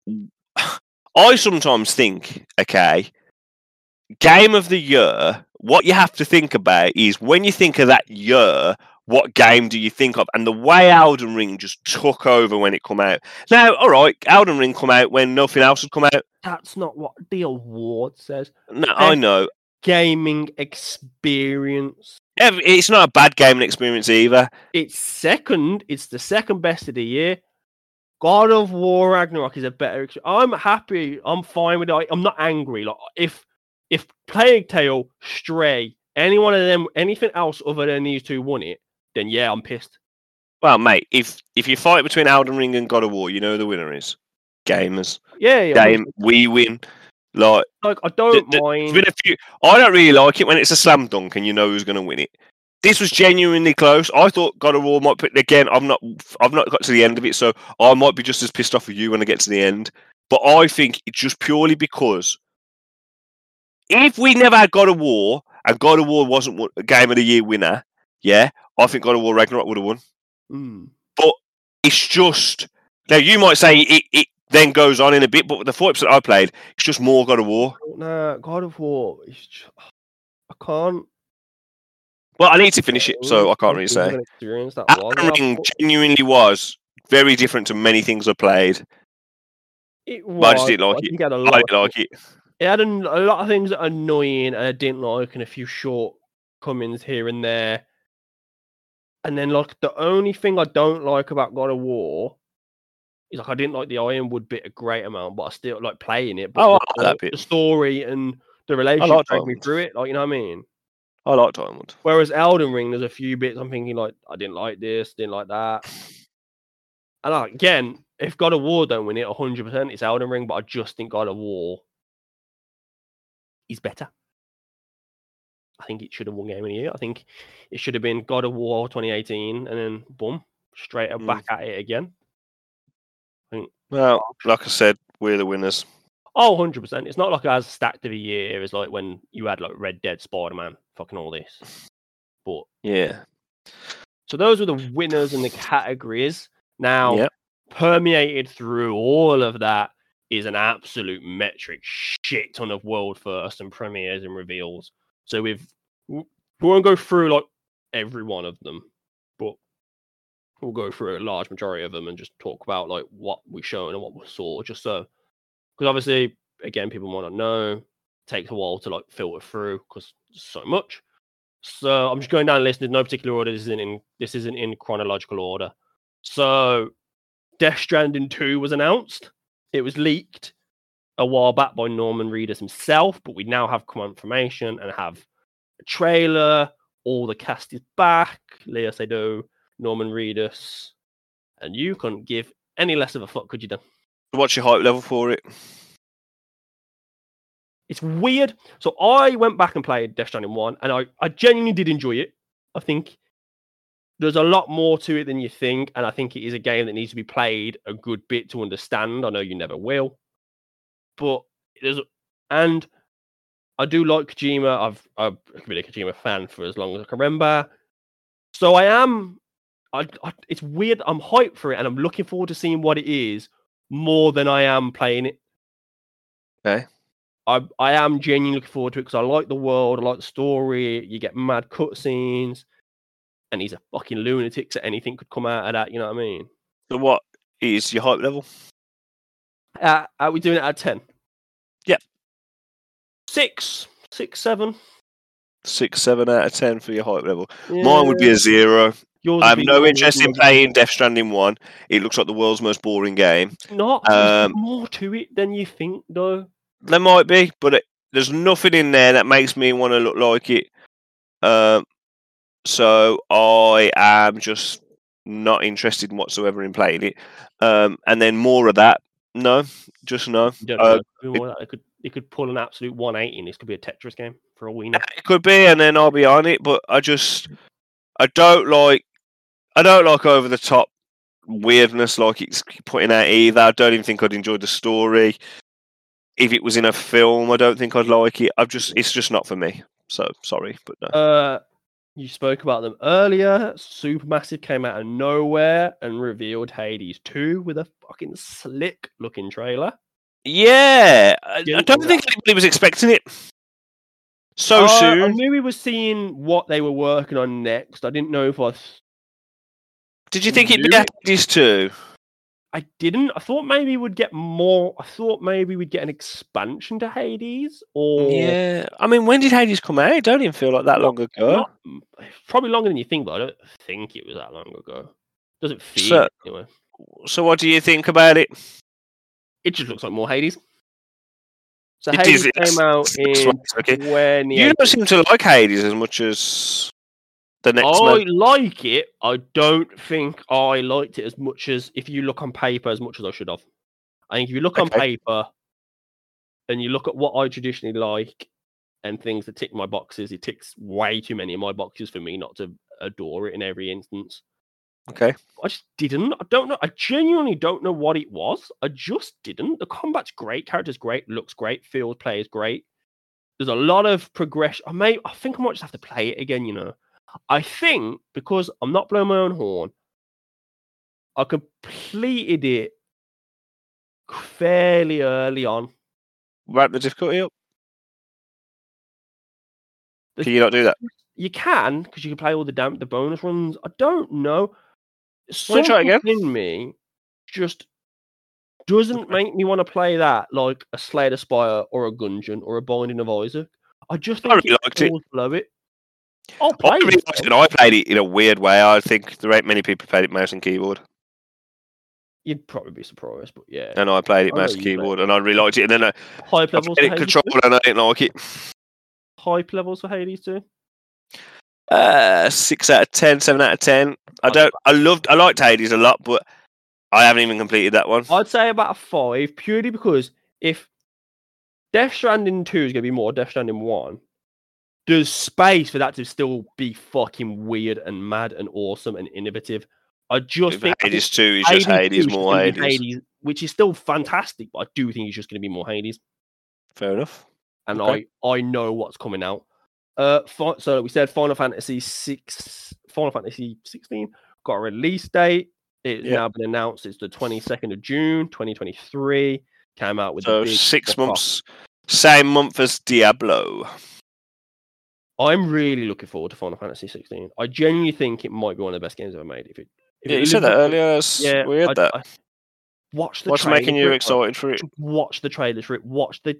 S1: I sometimes think, okay, game of the year, what you have to think about is when you think of that year, what game do you think of? And the way Elden Ring just took over when it come out. Now, all right, Elden Ring come out when nothing else had come out.
S2: That's not what the award says.
S1: No, I know.
S2: Gaming experience.
S1: It's not a bad gaming experience either.
S2: It's second. It's the second best of the year. God of War Ragnarok is a better. I'm happy. I'm fine with it. I'm not angry. Like if if Plague Tale, Stray, any one of them, anything else other than these two won it, then yeah, I'm pissed.
S1: Well, mate, if if you fight between Elden Ring and God of War, you know who the winner is. Gamers.
S2: Yeah, yeah.
S1: Game. We win. Like
S2: Like I don't
S1: th- there's
S2: mind.
S1: been a few. I don't really like it when it's a slam dunk and you know who's going to win it. This was genuinely close. I thought God of War might put again. I'm not. I've not got to the end of it, so I might be just as pissed off with you when I get to the end. But I think it's just purely because if we never had God of War and God of War wasn't a Game of the Year winner, yeah, I think God of War Ragnarok would have won.
S2: Mm.
S1: It's just now you might say it, it then goes on in a bit, but with the four episodes I played, it's just more God of War.
S2: No, God of War. Is just, I can't.
S1: Well, I need to finish it, so I can't really say.
S2: Was.
S1: Elden Ring genuinely was very different to many things I played.
S2: It
S1: But I just didn't like
S2: I
S1: it.
S2: think it had a
S1: I
S2: lot
S1: didn't like it.
S2: it had a lot of things that are annoying and I didn't like, and a few shortcomings here and there. And then, like, the only thing I don't like about God of War is like I didn't like the Ironwood bit a great amount, but I still like playing it. But
S1: Oh, I
S2: the,
S1: like
S2: the story and the relationship
S1: like
S2: dragged me through it. Like, you know what I mean?
S1: I like Diamond.
S2: Whereas Elden Ring, there's a few bits I'm thinking like I didn't like this, didn't like that. And like, again, if God of War don't win it 100, percent it's Elden Ring. But I just think God of War is better. I think it should have won Game of the Year. I think it should have been God of War 2018, and then boom, straight
S1: Mm.
S2: back at it again. I think.
S1: Well, like I said, we're the winners.
S2: Oh, 100 percent. It's not like as stacked of a year as like when you had like Red Dead, Spider Man, fucking all this. But
S1: Yeah.
S2: So those were the winners in the categories. Now,
S1: Yep.
S2: permeated through all of that is an absolute metric shit ton of world first and premieres and reveals. So we've we won't go through like every one of them, but we'll go through a large majority of them and just talk about like what we shown and what we saw, just so because obviously again people want to know. Takes a while to like filter through because so much. So I'm just going down the list in no particular order. This isn't in this isn't in chronological order. So Death Stranding 2 was announced. It was leaked a while back by Norman Reedus himself, but we now have confirmation and have a trailer. All the cast is back. Lea Seydoux, Norman Reedus, and you couldn't give any less of a fuck, could you? Dan?
S1: What's your hype level for it?
S2: It's weird. So I went back and played Death Stranding 1, and I, I genuinely did enjoy it. I think there's a lot more to it than you think, and I think it is a game that needs to be played a good bit to understand. I know you never will, but there's and I do like Kojima. I've I've been a Kojima fan for as long as I can remember, so I am. I, I it's weird. I'm hyped for it, and I'm looking forward to seeing what it is more than I am playing it.
S1: Okay.
S2: I I am genuinely looking forward to it because I like the world, I like the story. You get mad cutscenes, and he's a fucking lunatic, so anything could come out of that. You know what I mean?
S1: So what is your hype level?
S2: Uh, are we doing it at ten?
S1: Yep.
S2: Six, six, seven.
S1: Six, seven out of ten for your hype level. Mine would be a zero.
S2: yours
S1: I have no interest in playing Death Stranding one. It looks like the world's most boring game.
S2: Not
S1: Um,
S2: more to it than you think, though.
S1: There might be, but it, there's nothing in there that makes me want to look like it. Um, so I am just not interested whatsoever in playing it. Um, and then more of that, no, just no. Uh,
S2: know. Who more that- It could it could pull an absolute 180 and this could be a Tetris game for all we know.
S1: It could be, and then I'll be on it. But I just, I don't like, I don't like over the top weirdness like it's putting out either. I don't even think I'd enjoy the story. if it was in a film, I don't think I'd like it. I've just it's just not for me. So sorry, but no.
S2: Uh, you spoke about them earlier. Supermassive came out of nowhere and revealed Hades 2 with a fucking slick looking trailer.
S1: yeah, I, I don't think anybody was expecting it so
S2: Uh, I knew we were seeing what they were working on next. I didn't know if I.
S1: Did you think it'd be
S2: knew
S1: a
S2: it.
S1: Hades too?
S2: I didn't. I thought maybe we'd get more. I thought maybe we'd get an expansion to Hades, or
S1: Yeah, I mean, when did Hades come out? It don't even feel like that long ago.
S2: not, probably longer than you think, but I don't think it was that long ago. Doesn't feel
S1: So-
S2: anyway.
S1: So, what do you think about it?
S2: It just looks like more Hades. So
S1: It
S2: Hades
S1: is,
S2: came out in
S1: like- okay.
S2: 2018.
S1: You don't seem to like Hades as much as the next
S2: I
S1: man.
S2: like it. I don't think I liked it as much as if you look on paper as much as I should have. I think if you look on paper and you look at what I traditionally like and things that tick my boxes, it ticks way too many of my boxes for me not to adore it in every instance.
S1: Okay.
S2: I just didn't. I don't know. I genuinely don't know what it was. I just didn't. The combat's great, character's great, looks great, feels plays great. There's a lot of progression. I may. I think I might just have to play it again. You know. I think because I'm not blowing my own horn. I completed it fairly early on.
S1: Wrap the difficulty up.
S2: The-
S1: Can you not do that?
S2: You can because you can play all the damn the bonus runs. I don't know.
S1: Wanna try
S2: Something in me just doesn't make me want to play that like a Slay the Spire or a Gungeon or a Binding of Isaac. I just
S1: I
S2: think
S1: really
S2: it
S1: liked it.
S2: below it. I'll play
S1: really
S2: it.
S1: and I played it in a weird way. I think there ain't many people played it mouse and keyboard,
S2: You'd probably be surprised, but yeah.
S1: and I played it
S2: I
S1: mouse and keyboard, and I really liked it. And then I,
S2: Hype
S1: I
S2: levels
S1: played it
S2: too?
S1: and I didn't like it.
S2: Hype levels for Hades too.
S1: Uh, six out of ten, seven out of ten. I
S2: I-
S1: don't. I loved. I liked Hades a lot, but I haven't even completed that one.
S2: I'd say about a five, purely because if Death Stranding 2 is going to be more Death Stranding 1, there's space for that to still be fucking weird and mad and awesome and innovative. I just think I think
S1: Hades two is just
S2: 2
S1: Hades, more
S2: be
S1: Hades.
S2: which is still fantastic, but I do think it's just going to be more Hades.
S1: Fair enough.
S2: And
S1: Okay.
S2: I, I know what's coming out. Uh, so we said Final Fantasy six, Final Fantasy 16 got a release date. It's
S1: Yeah.
S2: now been announced. It's the 22nd of June, 2023. Came out with
S1: So
S2: big
S1: six months, same month as Diablo.
S2: I'm really looking forward to Final Fantasy 16. I genuinely think it might be one of the best games ever made. If it, if
S1: Yeah,
S2: it
S1: you said that earlier. It's
S2: Yeah,
S1: weird
S2: I-
S1: that.
S2: I- watch the.
S1: What's
S2: trailer
S1: making you
S2: it,
S1: excited for it?
S2: Watch the trailers for it. Watch the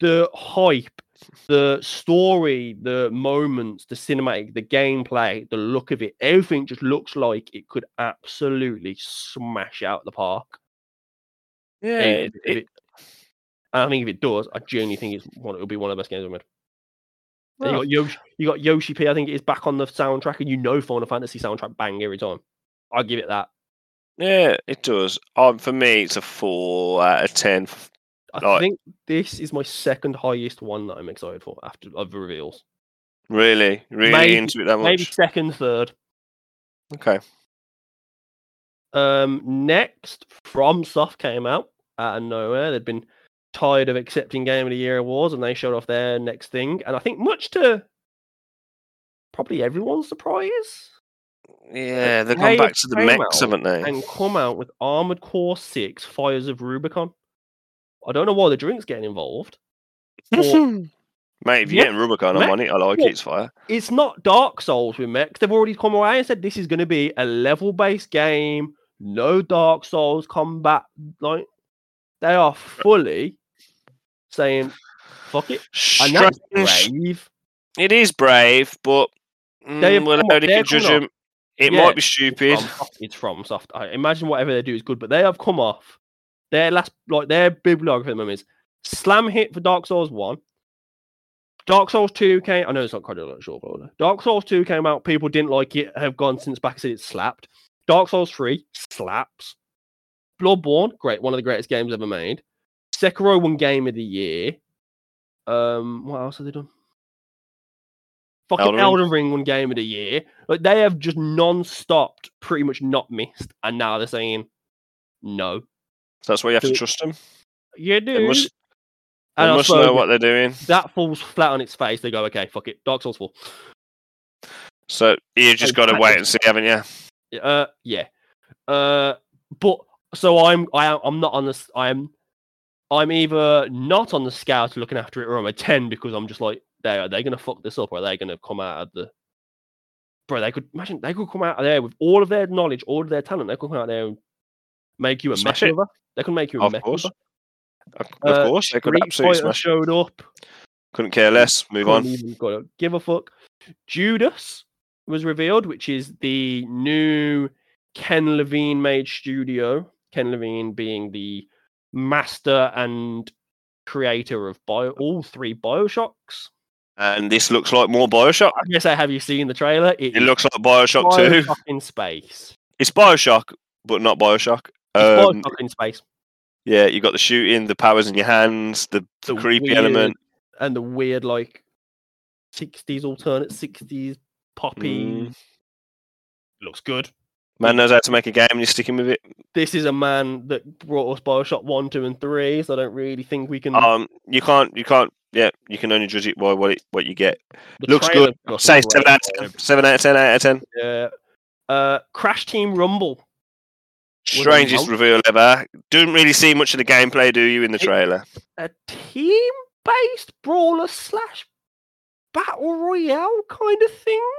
S2: the hype, the story, the moments, the cinematic, the gameplay, the look of it. Everything just looks like it could absolutely smash out the park.
S1: Yeah,
S2: And
S1: it,
S2: if it- I think if it does, I genuinely think it's one. It'll be one of the best games ever made. You got Yoshi, you got Yoshi P. I think it is back on the soundtrack, and you know Final Fantasy soundtrack bang every time. I'll give it that.
S1: yeah, it does. Um, for me, it's a four out of ten.
S2: I
S1: Right.
S2: think this is my second highest one that I'm excited for after of the reveals.
S1: Really, really
S2: Maybe-
S1: into it that
S2: Maybe second, third.
S1: Okay.
S2: Um, next, From Soft came out out of nowhere. They'd been tired of accepting Game of the Year awards, and they showed off their next thing. And I think, much to probably everyone's surprise,
S1: Yeah, uh, they've
S2: they
S1: gone back to the mechs, haven't they?
S2: and come out with Armored Core Six: Fires of Rubicon. I don't know why the drink's getting involved. or-
S1: Mate, if you're getting Rubicon, I'm on it. I like
S2: well,
S1: it. It's fire.
S2: It's not Dark Souls with mechs. They've already come away and said this is going to be a level-based game, no Dark Souls combat. Like they are fully saying, "Fuck it." And that's
S1: Strange.
S2: brave.
S1: It is brave, but
S2: They have
S1: mm, we'll only
S2: they're
S1: can judge
S2: coming
S1: them. It
S2: Yeah,
S1: might be
S2: It's
S1: stupid.
S2: from. It's from soft. I imagine whatever they do is good, but they have come off their last, like their bibliography at the moment is slam hit for Dark Souls One. Dark Souls 2 came. I know it's not chronological order. Dark Souls 2 came out. People didn't like it. Have gone since back and said it slapped. Dark Souls 3 slaps. Bloodborne, great, one of the greatest games ever made. Sekiro won Game of the Year. Um, what else have they done? Fucking
S1: Elden
S2: Elden
S1: Ring.
S2: Won Game of the Year. Like they have just non-stopped, pretty much not missed, and now they're saying no.
S1: So that's why you have to
S2: So-
S1: trust them.
S2: You
S1: They
S2: do.
S1: must. They
S2: And
S1: must know what they're doing.
S2: that falls flat on its face. They go, okay, fuck it, Dark Souls 4.
S1: So you just got to wait and see, haven't you?
S2: Uh, yeah. Uh, but so I'm I am I'm not on this. I'm I'm either not on the scout looking after it, or I'm a ten because I'm just like they are they gonna fuck this up, or are they gonna come out of the bro? They could imagine they could come out of there with all of their knowledge, all of their talent. They could come out there and make you a
S1: Smash
S2: mech
S1: it.
S2: mover. They could make you a mess
S1: Of
S2: mech
S1: course.
S2: mover.
S1: Of
S2: Uh,
S1: course, they could absolutely smash.
S2: showed up.
S1: Couldn't care less. Move
S2: couldn't
S1: on.
S2: give a fuck. Judas was revealed, which is the new Ken Levine made studio. Ken Levine being the master and creator of bio all three Bioshocks.
S1: And this looks like more Bioshock.
S2: I guess I have you seen the trailer?
S1: It looks like Bioshock 2.
S2: In space.
S1: It's Bioshock, but not Bioshock.
S2: It's
S1: Um,
S2: Bioshock in space.
S1: yeah, you got the shooting, the powers in your hands, the, the, creepy
S2: weird-
S1: element.
S2: And the weird like 60s alternate 60s poppy
S1: Mm.
S2: looks good.
S1: Man knows how to make a game and you're sticking with it.
S2: this is a man that brought us Bioshock one, two, and three. So I don't really think we can.
S1: Um, you can't, you can't, yeah, you can only judge it by what it, what you get.
S2: the
S1: Looks good. Say seven out of ten. Seven out of ten. Out of ten.
S2: Yeah. Uh, Crash Team Rumble.
S1: Strangest reveal ever. Don't really see much of the gameplay, do you, in the trailer?
S2: a team-based brawler slash battle royale kind of thing.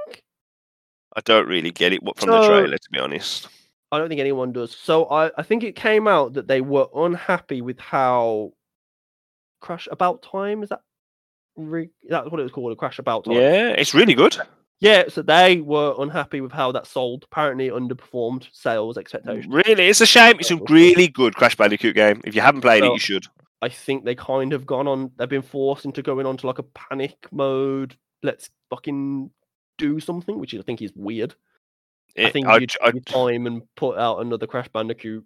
S1: I don't really get it what- from the trailer, to be honest.
S2: I don't think anyone does. So I, I think it came out that they were unhappy with how Crash About Time is that re- that's what it was called, a Crash About Time.
S1: Yeah, it's really good.
S2: Yeah, so they were unhappy with how that sold. Apparently, underperformed sales expectations.
S1: Really, it's a shame. It's a really good Crash Bandicoot game. If you haven't played it, you should.
S2: I think they kind of gone on. They've been forced into going on to like a panic mode. Let's fucking do something, which I think is weird. I think
S1: I,
S2: you
S1: I,
S2: take your time and put out another Crash Bandicoot.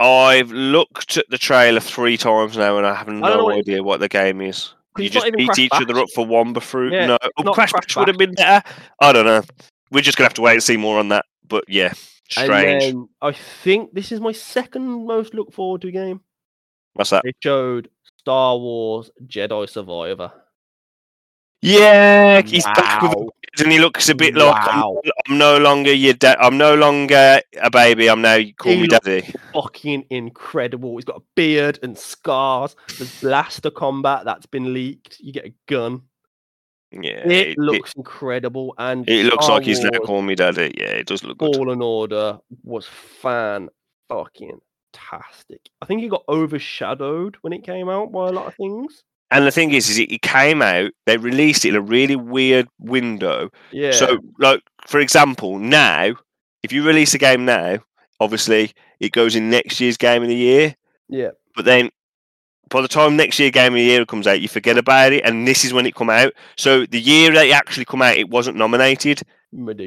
S1: I've looked at the trailer three times now, and I have
S2: don't know
S1: no
S2: what
S1: idea what the game is. You just beat
S2: Crash
S1: each other up for Wumpa fruit.
S2: Yeah,
S1: no, oh, Crash
S2: Crash
S1: Bash would have been better. I don't know. We're just gonna have to wait and see more on that. But yeah, strange.
S2: And then I think this is my second most look forward to game.
S1: What's that?
S2: It showed Star Wars Jedi Survivor.
S1: Yeah, he's back with
S2: Wow.
S1: it, and he looks a bit like I'm, I'm no longer your dad. I'm no longer a baby. I'm now you call
S2: He
S1: me daddy.
S2: fucking incredible. He's got a beard and scars. There's blaster combat that's been leaked. You get a gun.
S1: Yeah,
S2: It,
S1: it, it,
S2: looks incredible. And
S1: it looks
S2: Star
S1: like he's now calling me daddy. Yeah, it does look good.
S2: in Order was fan fucking tastic. I think it got overshadowed when it came out by a lot of things.
S1: And the thing is, is it, it came out. They released it in a really weird window.
S2: Yeah.
S1: So, like for example, now if you release a game now, obviously it goes in next year's game of the year.
S2: yeah.
S1: But then by the time next year game of the year comes out, you forget about it, and this is when it come out. So the year that it actually come out, it wasn't nominated,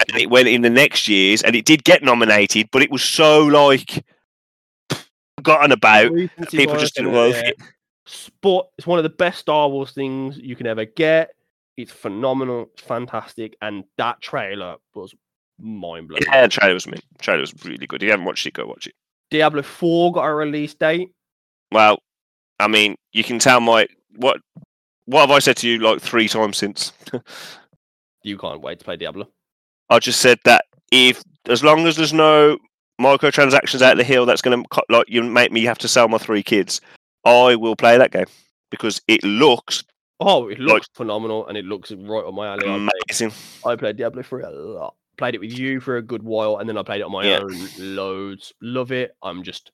S1: and it went in the next year's, and it did get nominated, but it was so like forgotten about. People just didn't love it.
S2: Sport it's one of the best Star Wars things you can ever get. It's phenomenal, it's fantastic, and that trailer was mind blowing.
S1: Yeah, the trailer was mint. Trailer was really good. If you haven't watched it, go watch it.
S2: Diablo 4 got a release date.
S1: Well, I mean, you can tell my what. What have I said to you like three times since?
S2: You can't wait to play Diablo.
S1: I just said that if, as long as there's no microtransactions out the hill, that's going to like you make me have to sell my three kids. I will play that game because it looks
S2: Oh, it
S1: Like-
S2: looks phenomenal and it looks right on my alley. I played,
S1: amazing.
S2: I played Diablo 3 a lot. Played it with you for a good while, and then I played it on my
S1: Yeah.
S2: own loads. Love it. I'm just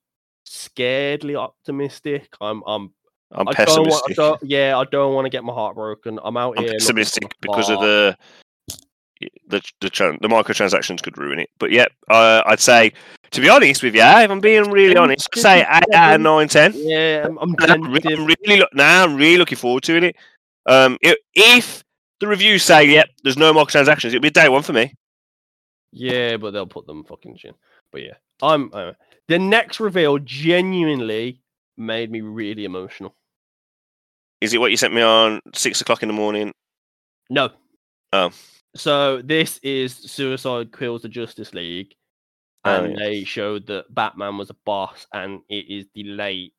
S2: scaredly optimistic. I'm I'm
S1: I'm
S2: I don't want, I
S1: pessimistic.
S2: don't, yeah, I don't want to get my heart broken. I'm out
S1: I'm
S2: here.
S1: pessimistic because of the the the, the microtransactions could ruin it. But yeah, uh, I'd say to be honest with you, if I'm being really honest, I'd say eight out of nine, ten.
S2: Yeah, I'm, I'm
S1: And I'm, re- I'm really look now. I'm really looking forward to it. Um, i if the reviews say, "Yep, there's no microtransactions," it'll be day one for me.
S2: Yeah, but they'll put them fucking chin. But yeah, I'm. Uh, the next reveal genuinely made me really emotional.
S1: Is it what you sent me on six o'clock in the morning?
S2: No.
S1: Oh.
S2: So this is Suicide Kills the Justice League,
S1: Oh,
S2: and
S1: yeah.
S2: they showed that Batman was a boss, and it is the late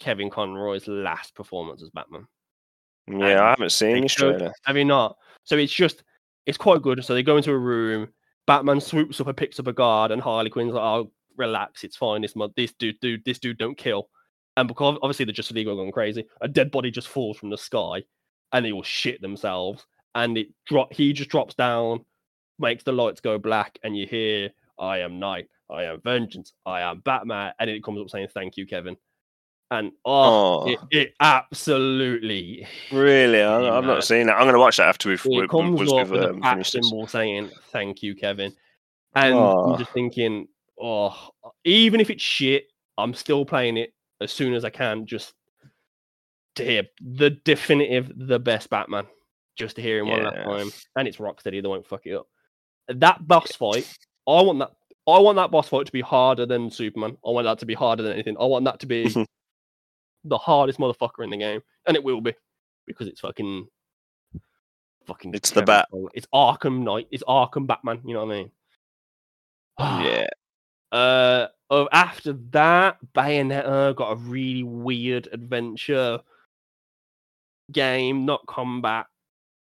S2: Kevin Conroy's last performance as Batman.
S1: Yeah, I haven't seen this trailer.
S2: Have you not? So it's just it's quite good. So they go into a room. Batman swoops up and picks up a guard, and Harley Quinn's like, "Oh, relax, it's fine. This mo- this dude, dude, this dude don't kill." And because obviously the Justice League are going crazy, a dead body just falls from the sky, and they all shit themselves. And it drop. He just drops down, makes the lights go black, and you hear, "I am Night. I am Vengeance. I am Batman," and it comes up saying, "Thank you, Kevin." And oh,
S1: Oh,
S2: it, it absolutely
S1: really? I,
S2: Yeah,
S1: I've not seen that. I'm going to watch that after we've
S2: it
S1: we,
S2: comes
S1: was
S2: up
S1: with
S2: a
S1: um,
S2: back
S1: finished this.
S2: symbol saying "Thank you, Kevin," and
S1: Aw.
S2: I'm just thinking, oh, even if it's shit, I'm still playing it as soon as I can, just to hear the definitive, the best Batman, just to hear him one last time, and it's Rocksteady, they won't fuck it up. That boss fight, I want that. I want that boss fight to be harder than Superman. I want that to be harder than anything. I want that to be the hardest motherfucker in the game, and it will be because it's fucking, fucking.
S1: It's the Bat.
S2: It's Arkham Knight. It's Arkham Batman. You know what I mean?
S1: Yeah.
S2: Uh, oh, after that, Bayonetta got a really weird adventure game, not combat.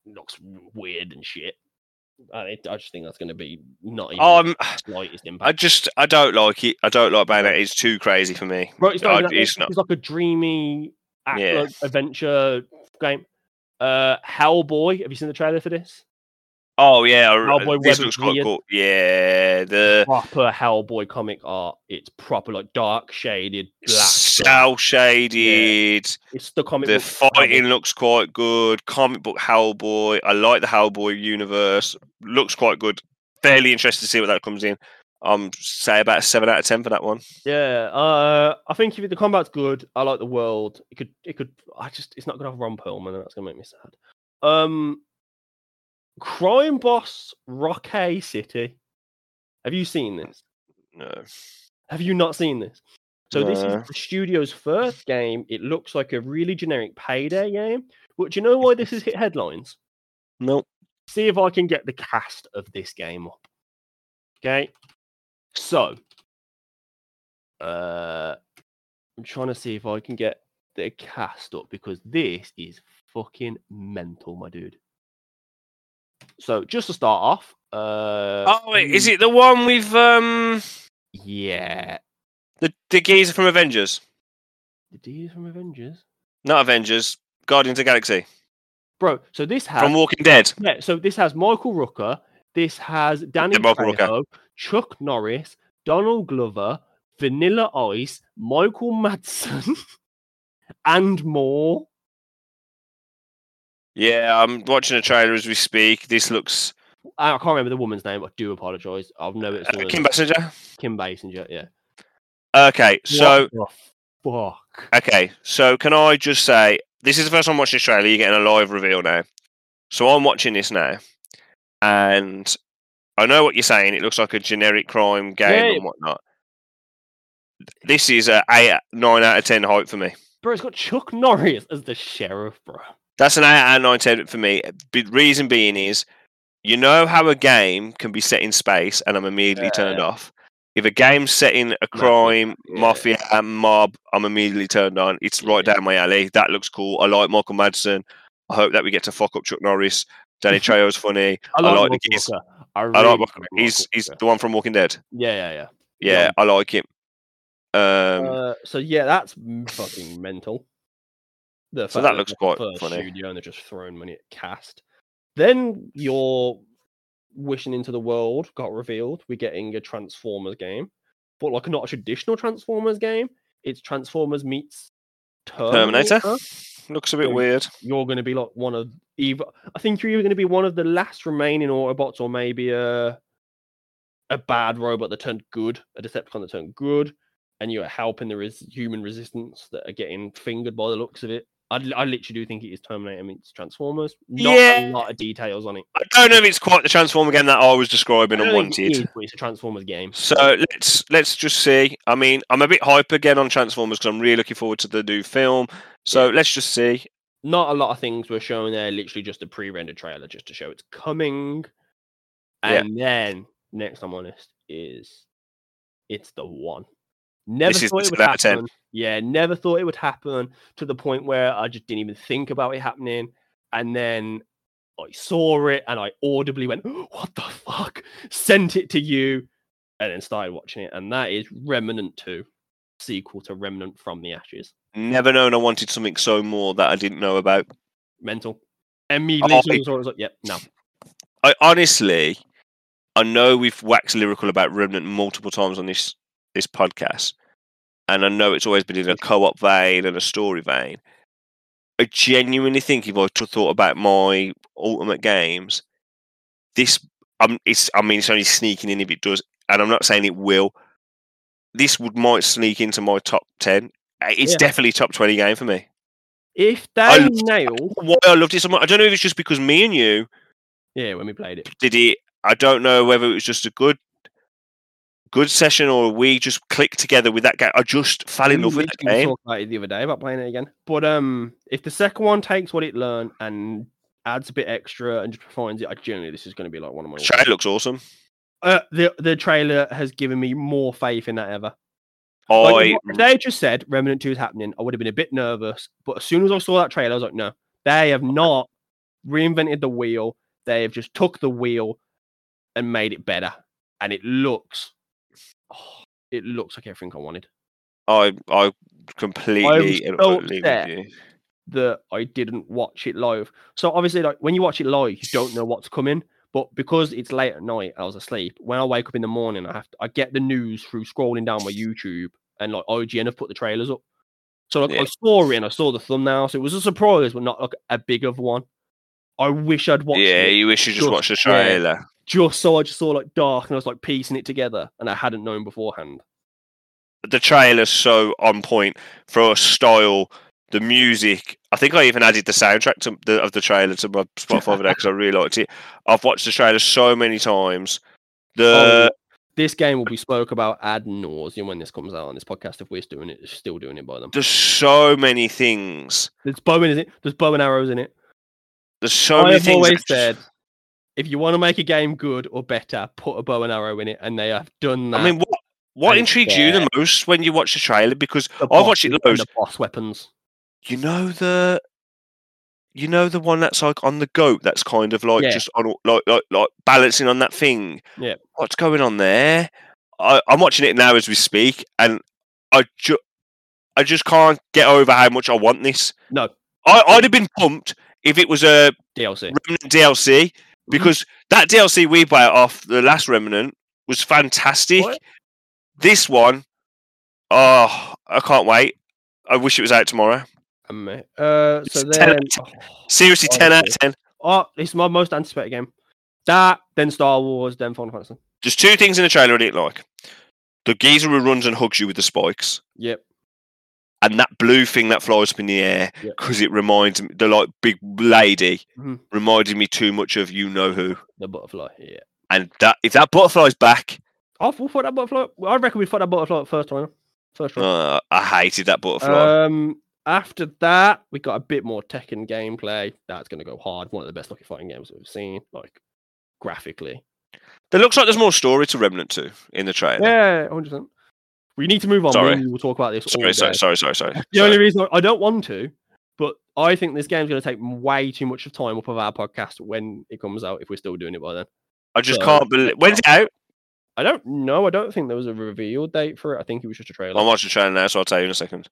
S2: Looks weird and shit. I, I just think that's going to be not even
S1: Um,
S2: slightest impact.
S1: I just I don't like it. I don't like Bayonetta. It's too crazy for me.
S2: Right, it's, not
S1: I- it's not.
S2: it's like a dreamy
S1: Yeah.
S2: adventure game. Uh, Hellboy. Have you seen the trailer for this?
S1: Oh yeah,
S2: Hellboy
S1: this
S2: Web
S1: looks quite cool. Yeah, the
S2: Proper Hellboy comic art. It's proper like dark shaded black.
S1: Cell shaded.
S2: It's the comic.
S1: The
S2: book Hellboy.
S1: fighting looks quite good. Comic book Hellboy. I like the Hellboy universe. Looks quite good. Fairly interested to see what that comes in. Um, say about a seven out of ten for that one.
S2: Yeah, uh, I think if the combat's good, I like the world. It could, it could. I just, it's not gonna have Ron Perlman, and that's gonna make me sad. Um, Crime Boss Rockay City. Have you seen this?
S1: No.
S2: Have you not seen this? So this is the studio's first game. It looks like a really generic payday game. But do you know why this has hit headlines?
S1: Nope.
S2: see if I can get the cast of this game up. Okay. So, uh, I'm trying to see if I can get the cast up because this is fucking mental, my dude. So, just to start off, uh,
S1: Oh, wait, is it the one with um
S2: Yeah,
S1: the the geezer from Avengers?
S2: the D is from Avengers,
S1: Not Avengers. Guardians of the Galaxy
S2: bro. So this has
S1: from Walking Dead.
S2: Yeah, so this has Michael Rooker, this has Danny Trejo, Chuck Norris, Donald Glover, Vanilla Ice, Michael Madsen, and more.
S1: Yeah, I'm watching a trailer as we speak. This looks
S2: I can't remember the woman's name. I do apologize. I've know it's
S1: uh, Kim Basinger.
S2: Kim Basinger. Yeah.
S1: Okay, so
S2: fuck.
S1: Okay, so can I just say this is the first time I'm watching this trailer. You're getting a live reveal now. So I'm watching this now, and I know what you're saying. It looks like a generic crime game
S2: Yeah.
S1: and whatnot. This is a eight, nine out of ten hype for me.
S2: Bro, it's got Chuck Norris as the sheriff, bro.
S1: That's an eight out of nine ten for me. The reason being is, you know how a game can be set in space, and I'm immediately turned off. If a game's setting a crime,
S2: yeah.
S1: mafia, and mob, I'm immediately turned on. It's right
S2: Yeah.
S1: down my alley. That looks cool. I like Michael Madsen. I hope that we get to fuck up Chuck Norris. Danny Trejo's funny.
S2: I like,
S1: like the geese.
S2: I,
S1: I
S2: really
S1: like.
S2: like
S1: He's
S2: Michael
S1: he's
S2: Rooker.
S1: the one from Walking Dead.
S2: Yeah, yeah, yeah.
S1: Yeah,
S2: Yeah.
S1: I like him. Um,
S2: uh, so yeah, that's fucking mental. The
S1: So
S2: fact
S1: that looks quite funny.
S2: Studio and they're just throwing money at cast. Then your wishing into the world got revealed. We're getting a Transformers game, but like not a traditional Transformers game. It's Transformers meets
S1: Terminator
S2: Terminator.
S1: looks a bit
S2: So-
S1: weird.
S2: You're going to be like one of either. I think you're either going to be one of the last remaining Autobots, or maybe a a bad robot that turned good, a Decepticon that turned good, and you're helping the res- human resistance that are getting fingered by the looks of it. I, I literally do think it is Terminator meets Transformers. Not
S1: Yeah.
S2: a lot of details on it.
S1: I don't know if it's quite the Transformer game that I was describing and wanted.
S2: is, but it's a Transformers game.
S1: So let's let's just see. I mean, I'm a bit hype again on Transformers because I'm really looking forward to the new film. So let's just see.
S2: not a lot of things were shown there. Literally just a pre-rendered trailer just to show it's coming.
S1: Yeah.
S2: And then next, I'm honest, is it's the one. Never
S1: This
S2: thought it would
S1: 10 10.
S2: happen. Yeah, never thought it would happen to the point where I just didn't even think about it happening. And then I saw it and I audibly went, What the fuck? Sent it to you and then started watching it. And that is Remnant 2, sequel to Remnant from the Ashes.
S1: Never known I wanted something so more that I didn't know about.
S2: Mental. Immediately,
S1: Oh,
S2: as soon I I was like, Yep, no.
S1: I honestly, I know we've waxed lyrical about Remnant multiple times on this this podcast, and I know it's always been in a co-op vein and a story vein. I genuinely think if I thought about my ultimate games, this um, it's I mean it's only sneaking in if it does, and I'm not saying it will. This would might sneak into my top ten. It's
S2: Yeah.
S1: definitely top twenty game for me.
S2: If they
S1: loved-
S2: nail,
S1: Why I loved it so much, I don't know if it's just because me and you
S2: yeah, when we played it,
S1: did it. I don't know whether it was just a good, good session or we just clicked together with that game. I just fell in
S2: We
S1: love with that game.
S2: talked about it the other day about playing it again. But um, if the second one takes what it learned and adds a bit extra and just refines it, I genuinely this is going to be like one of my.
S1: Trailer looks awesome.
S2: Uh, the the trailer has given me more faith in that ever. Like,
S1: I
S2: they just said Remnant Two is happening, I would have been a bit nervous. But as soon as I saw that trailer, I was like, no, they have not reinvented the wheel. They have just took the wheel and made it better, and it looks, oh, it looks like everything I wanted.
S1: I I completely and
S2: so upset. that I didn't watch it live. So obviously, like when you watch it live, you don't know what's coming. But because it's late at night, I was asleep. When I wake up in the morning, I have to, I get the news through scrolling down my YouTube and like IGN have put the trailers up. So like
S1: Yeah.
S2: I saw it and I saw the thumbnail, so it was a surprise, but not like a big of one. I wish I'd watched
S1: Yeah, you wish you just
S2: just-
S1: watched the trailer.
S2: Just so I just saw like dark and I was like piecing it together, and I hadn't known beforehand.
S1: The trailer's so on point for a style. The music. I think I even added the soundtrack to the, of the trailer to my Spotify because I really liked it. I've watched the trailer so many times. The
S2: Oh, this game will be spoke about ad nauseum when this comes out on this podcast. If we're doing it, still doing it by them.
S1: there's so many things.
S2: There's bow in it. There's bow and arrows in it.
S1: There's so
S2: I
S1: many
S2: have
S1: things.
S2: always said, if you want to make a game good or better, put a bow and arrow in it, and they have done that.
S1: I mean, what what intrigues you the most when you watch the trailer? Because
S2: the
S1: I've watched it
S2: bosses and
S1: loads.
S2: The boss weapons.
S1: You know the, you know the one that's like on the goat. That's kind of like
S2: Yeah.
S1: just on like like like balancing on that thing.
S2: Yeah.
S1: What's going on there? I, I'm watching it now as we speak, and I just I just can't get over how much I want this.
S2: No
S1: I, I'd have been pumped if it was a
S2: DLC.
S1: Remnant DLC. Because that DLC we bought off the last Remnant was fantastic.
S2: What?
S1: This one, oh, I can't wait. I wish it was out tomorrow.
S2: Um, uh, so
S1: 10
S2: then,
S1: out of Seriously,
S2: Oh,
S1: 10 out of 10.
S2: oh, it's my most anticipated game. That, then Star Wars, then Final Fantasy.
S1: There's two things in the trailer I didn't like. The geezer who runs and hugs you with the spikes,
S2: Yep.
S1: And that blue thing that flies up in the air
S2: Yeah.
S1: because it reminds me, the like big lady
S2: Mhm.
S1: reminded me too much of you know who.
S2: The butterfly. Yeah.
S1: And that if that butterfly's back,
S2: Oh, we'll that butterfly. I reckon we put that butterfly first time. First round.
S1: uh, I hated that butterfly.
S2: Um, after that, we got a bit more Tekken gameplay. That's going to go hard. One of the best looking fighting games we've seen, like graphically.
S1: there looks like there's more story to Remnant 2 in the trailer.
S2: Yeah, hundred percent. We need to move on.
S1: Sorry.
S2: We will talk about this.
S1: Sorry, sorry,
S2: day.
S1: sorry, sorry, sorry.
S2: The
S1: sorry.
S2: only reason I don't want to, but I think this game's going to take way too much of time up of our podcast when it comes out. If we're still doing it by then,
S1: I just
S2: so-
S1: can't believe. When's it out?
S2: I don't know. I don't think there was a reveal date for it. I think it was just a trailer.
S1: I'm watching the trailer now, so I'll tell you in a second.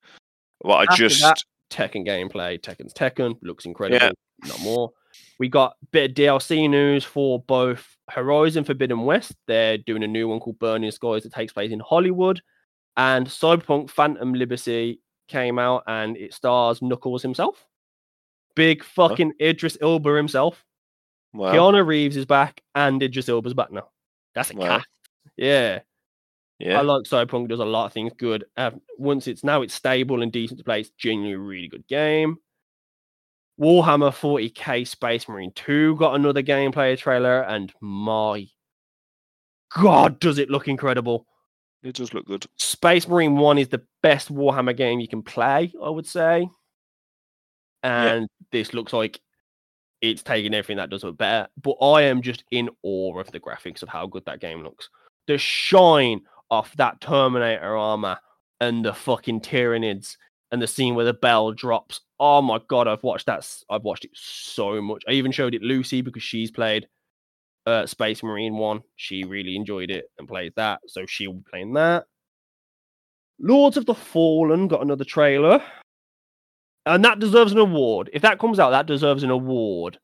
S1: Well, I
S2: After
S1: just.
S2: that- Tekken gameplay. Tekken's Tekken looks incredible. Not more. We got a bit of DLC news for both Horizon Forbidden West. They're doing a new one called Burning Skies that takes place in Hollywood, and Cyberpunk Phantom Liberty came out and it stars Knuckles himself. Big fucking Idris Elba himself.
S1: Wow.
S2: Keanu Reeves is back, and Idris Elba's back now. That's a
S1: Wow.
S2: cat. Yeah.
S1: Yeah.
S2: I like Cyberpunk. Does a lot of things good. Uh, once it's now it's stable and decent to play. It's genuinely a really good game. Warhammer 40k Space Marine 2 got another gameplay trailer, and my god, does it look incredible!
S1: It does look good.
S2: Space Marine 1 is the best Warhammer game you can play, I would say. And this looks like it's taking everything that does it better. But I am just in awe of the graphics of how good that game looks. The shine off that Terminator armor and the fucking Tyranids and the scene where the bell drops. Oh my god, I've watched that. I've watched it so much. I even showed it Lucy because she's played uh, Space Marine One. She really enjoyed it and played that, so she'll be playing that. Lords of the Fallen got another trailer, and that deserves an award. If that comes out, that deserves an award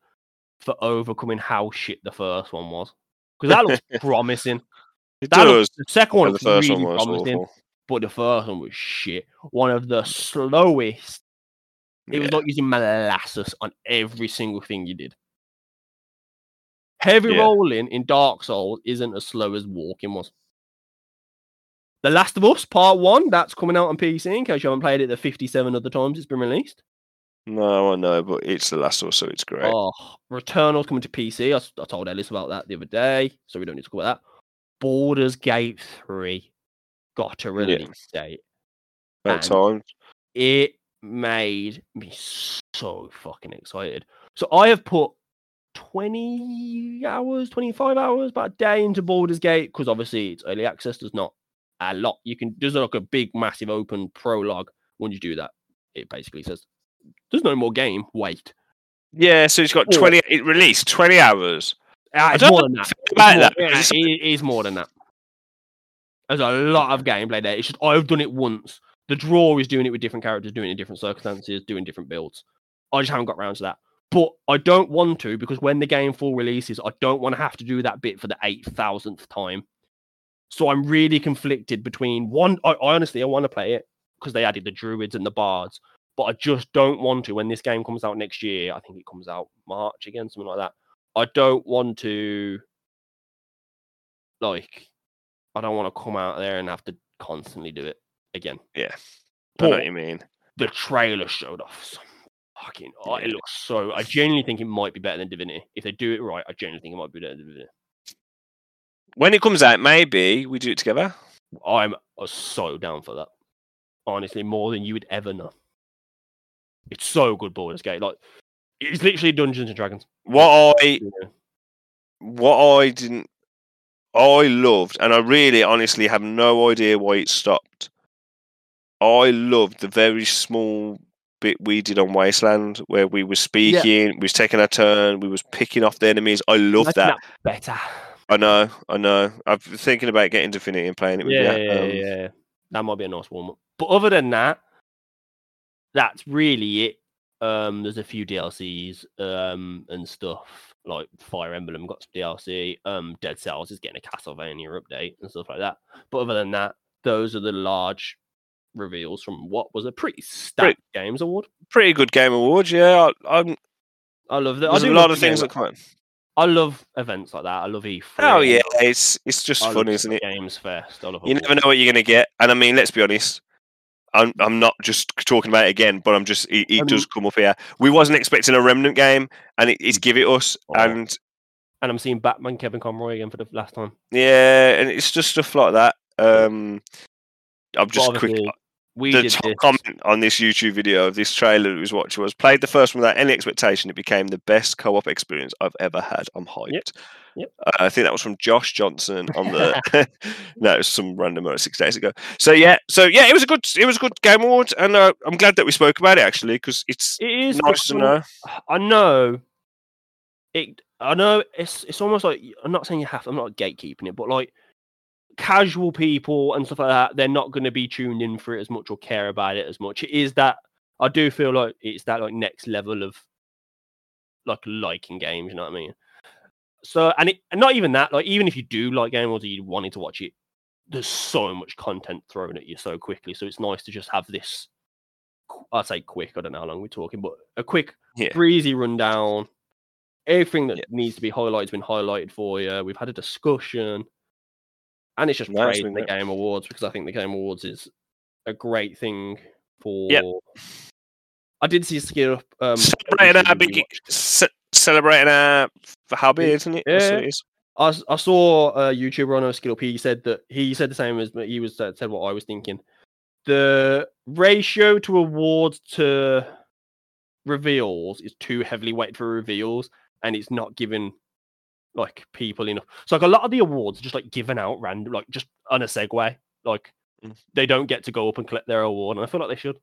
S2: for overcoming how shit the first one was, because that looks promising.
S1: It
S2: That
S1: does.
S2: looks, the second one
S1: and the first
S2: really
S1: one was
S2: promising,
S1: awful.
S2: but the first one was shit. One of the slowest. It was
S1: Yeah.
S2: like using molasses on every single thing you did. Heavy
S1: Yeah.
S2: rolling in Dark Souls isn't as slow as walking was. The Last of Us Part One that's coming out on PC. In case you haven't played it the fifty-seven other times it's been released.
S1: No, I know, but it's the last of Us, so it's great.
S2: Oh, Returnal's coming to PC. I told Ellis about that the other day, so we don't need to talk about that. Baldur's Gate 3 got a release date.
S1: About
S2: and-
S1: time.
S2: It made me so fucking excited. So I have put 20 hours, 25 hours, about a day into Baldur's Gate because obviously it's early access. There's not a lot. You can, there's like a big, massive open prologue. When you do that, it basically says, there's no more game. Wait.
S1: Yeah, so it's got
S2: Or-
S1: 20, it released 20 hours.
S2: Ah, it's more than that.
S1: about
S2: more-
S1: that,
S2: yeah, it it is more than that. There's a lot of gameplay there. It's just I've done it once. The draw is doing it with different characters, doing it in different circumstances, doing different builds. I just haven't got around to that. But I don't want to because when the game full releases, I don't want to have to do that bit for the eight thousandth time. So I'm really conflicted between one. I, I honestly I want to play it because they added the druids and the bards, but I just don't want to when this game comes out next year. I think it comes out March again, something like that. I don't want to like I don't want to come out there and have to constantly do it again.
S1: Yeah. I know what you mean.
S2: the trailer showed off some fucking oh, it looks so I genuinely think it might be better than Divinity. If they do it right, I genuinely think it might be better than Divinity.
S1: When it comes out, maybe we do it together.
S2: I'm uh, so down for that. Honestly, more than you would ever know. It's so good Baldur's Gate. Like it's literally Dungeons and Dragons.
S1: What I what I didn't I loved and I really honestly have no idea why it stopped. I loved the very small bit we did on Wasteland where we were speaking, we was taking our turn, we was picking off the enemies. I love that.
S2: better.
S1: I know, I know. I've been thinking about getting Divinity and playing it with
S2: Yeah,
S1: you.
S2: yeah,
S1: um,
S2: yeah. That might be a nice warm up. But other than that, that's really it. Um, there's a few DLCs um and stuff like Fire Emblem got some DLC. Um, Dead Cells is getting a Castlevania update and stuff like that. But other than that, those are the large reveals from what was a pretty stacked games award.
S1: Pretty good game awards, yeah. I, I'm,
S2: I love that. I
S1: there's
S2: do
S1: a lot of things that come.
S2: I love events like that. I love E3.
S1: Oh yeah, it's it's just
S2: I
S1: fun, isn't it?
S2: Games Fest. I love
S1: You never know what you're going to get. And I mean, let's be honest. I'm I'm not just talking about it again, but I'm just it, it
S2: Um,
S1: does come up here. We wasn't expecting a remnant game, and it, it's give it us.
S2: Oh.
S1: And
S2: And I'm seeing Batman Kevin Conroy again for the last time.
S1: yeah, and it's just stuff like that. Um, I'm just quick.
S2: Obviously, We
S1: the
S2: did
S1: top
S2: this.
S1: comment on this YouTube video of this trailer that we was watching was played the first one without any expectation. It became the best co-op experience I've ever had. I'm hyped.
S2: Yep.
S1: Uh, I think that was from Josh Johnson on the. no, it was some random six days ago. So yeah, so yeah, it was a good, it was a good game award, and uh, I'm glad that we spoke about it actually because it's
S2: It is
S1: nice to know.
S2: I know it. I know it's it's almost like I'm not saying you have. to, I'm not gatekeeping it, but like casual people and stuff like that, they're not going to be tuned in for it as much or care about it as much. It is that I do feel like it's that like next level of like liking games. You know what I mean? So and it and not even that. Like even if you do like games or you wanted to watch it, there's so much content thrown at you so quickly. So it's nice to just have this. I'd say quick. I don't know how long we're talking, but a quick
S1: Yeah.
S2: breezy rundown. Everything that
S1: Yeah.
S2: needs to be highlighted has been highlighted for you. We've had a discussion, and it's just
S1: No,
S2: praising the. Game Awards because I think the Game Awards is a great thing for. I did see a skill up. Um,
S1: Celebrating our big, ce- celebrating our hobby, isn't it?
S2: Yeah.
S1: it is.
S2: I, I saw a YouTuber on a skill up. He said that he said the same as. He was said what I was thinking. The ratio to awards to reveals is too heavily weighted for reveals, and it's not given like people enough. So like a lot of the awards are just like given out random, like just on a segue. Like
S1: Mm.
S2: they don't get to go up and collect their award, and I feel like they should.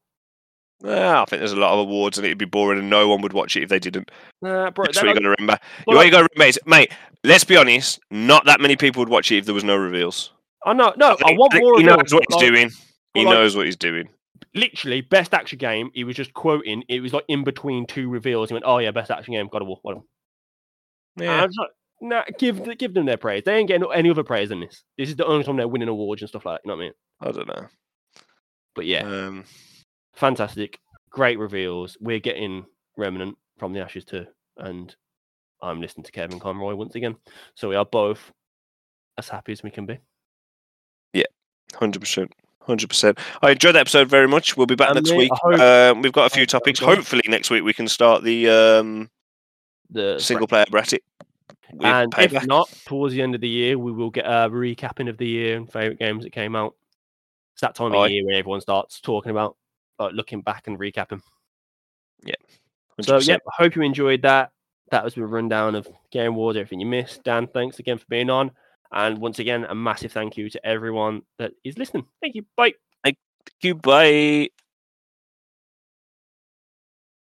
S1: Ah, I think there's a lot of awards, and it'd be boring, and no one would watch it if they didn't.
S2: Nah, bro,
S1: That's what you got to remember. what you
S2: like-
S1: got to remember is, mate. Let's be honest. Not that many people would watch it if there was no reveals.
S2: I know, no, I,
S1: think-
S2: want more.
S1: he knows what he's
S2: like,
S1: doing. He
S2: like-
S1: knows what he's doing.
S2: Literally, best action game. He was just quoting. It was like in between two reveals. He went, "Oh yeah, best action game, God of War." Whatever. I
S1: Yeah.
S2: like, nah, give give them their praise. They ain't getting any other praise than this. This is the only time they're winning awards and stuff like that. You know what I mean?
S1: I don't know.
S2: But yeah,
S1: Um,
S2: fantastic, great reveals. We're getting Remnant from the Ashes too, and I'm listening to Kevin Conroy once again. So we are both as happy as we can be.
S1: Yeah, Hundred percent, hundred percent. I enjoyed the episode very much. We'll be back
S2: And
S1: next
S2: me,
S1: week.
S2: Hope-
S1: Um, we've got a few topics. Hopefully next week we can start the um,
S2: The
S1: single player bracket. With
S2: and if not, towards the end of the year, we will get a recapping of the year and favorite games that came out. It's that time of year when everyone starts talking about like looking back and recapping. Yeah. So
S1: 100%.
S2: yeah, I hope you enjoyed that. That was a rundown of Game Awards, everything you missed. Dan, thanks again for being on. And once again, a massive thank you to everyone that is listening. Thank you. Bye.
S1: Goodbye.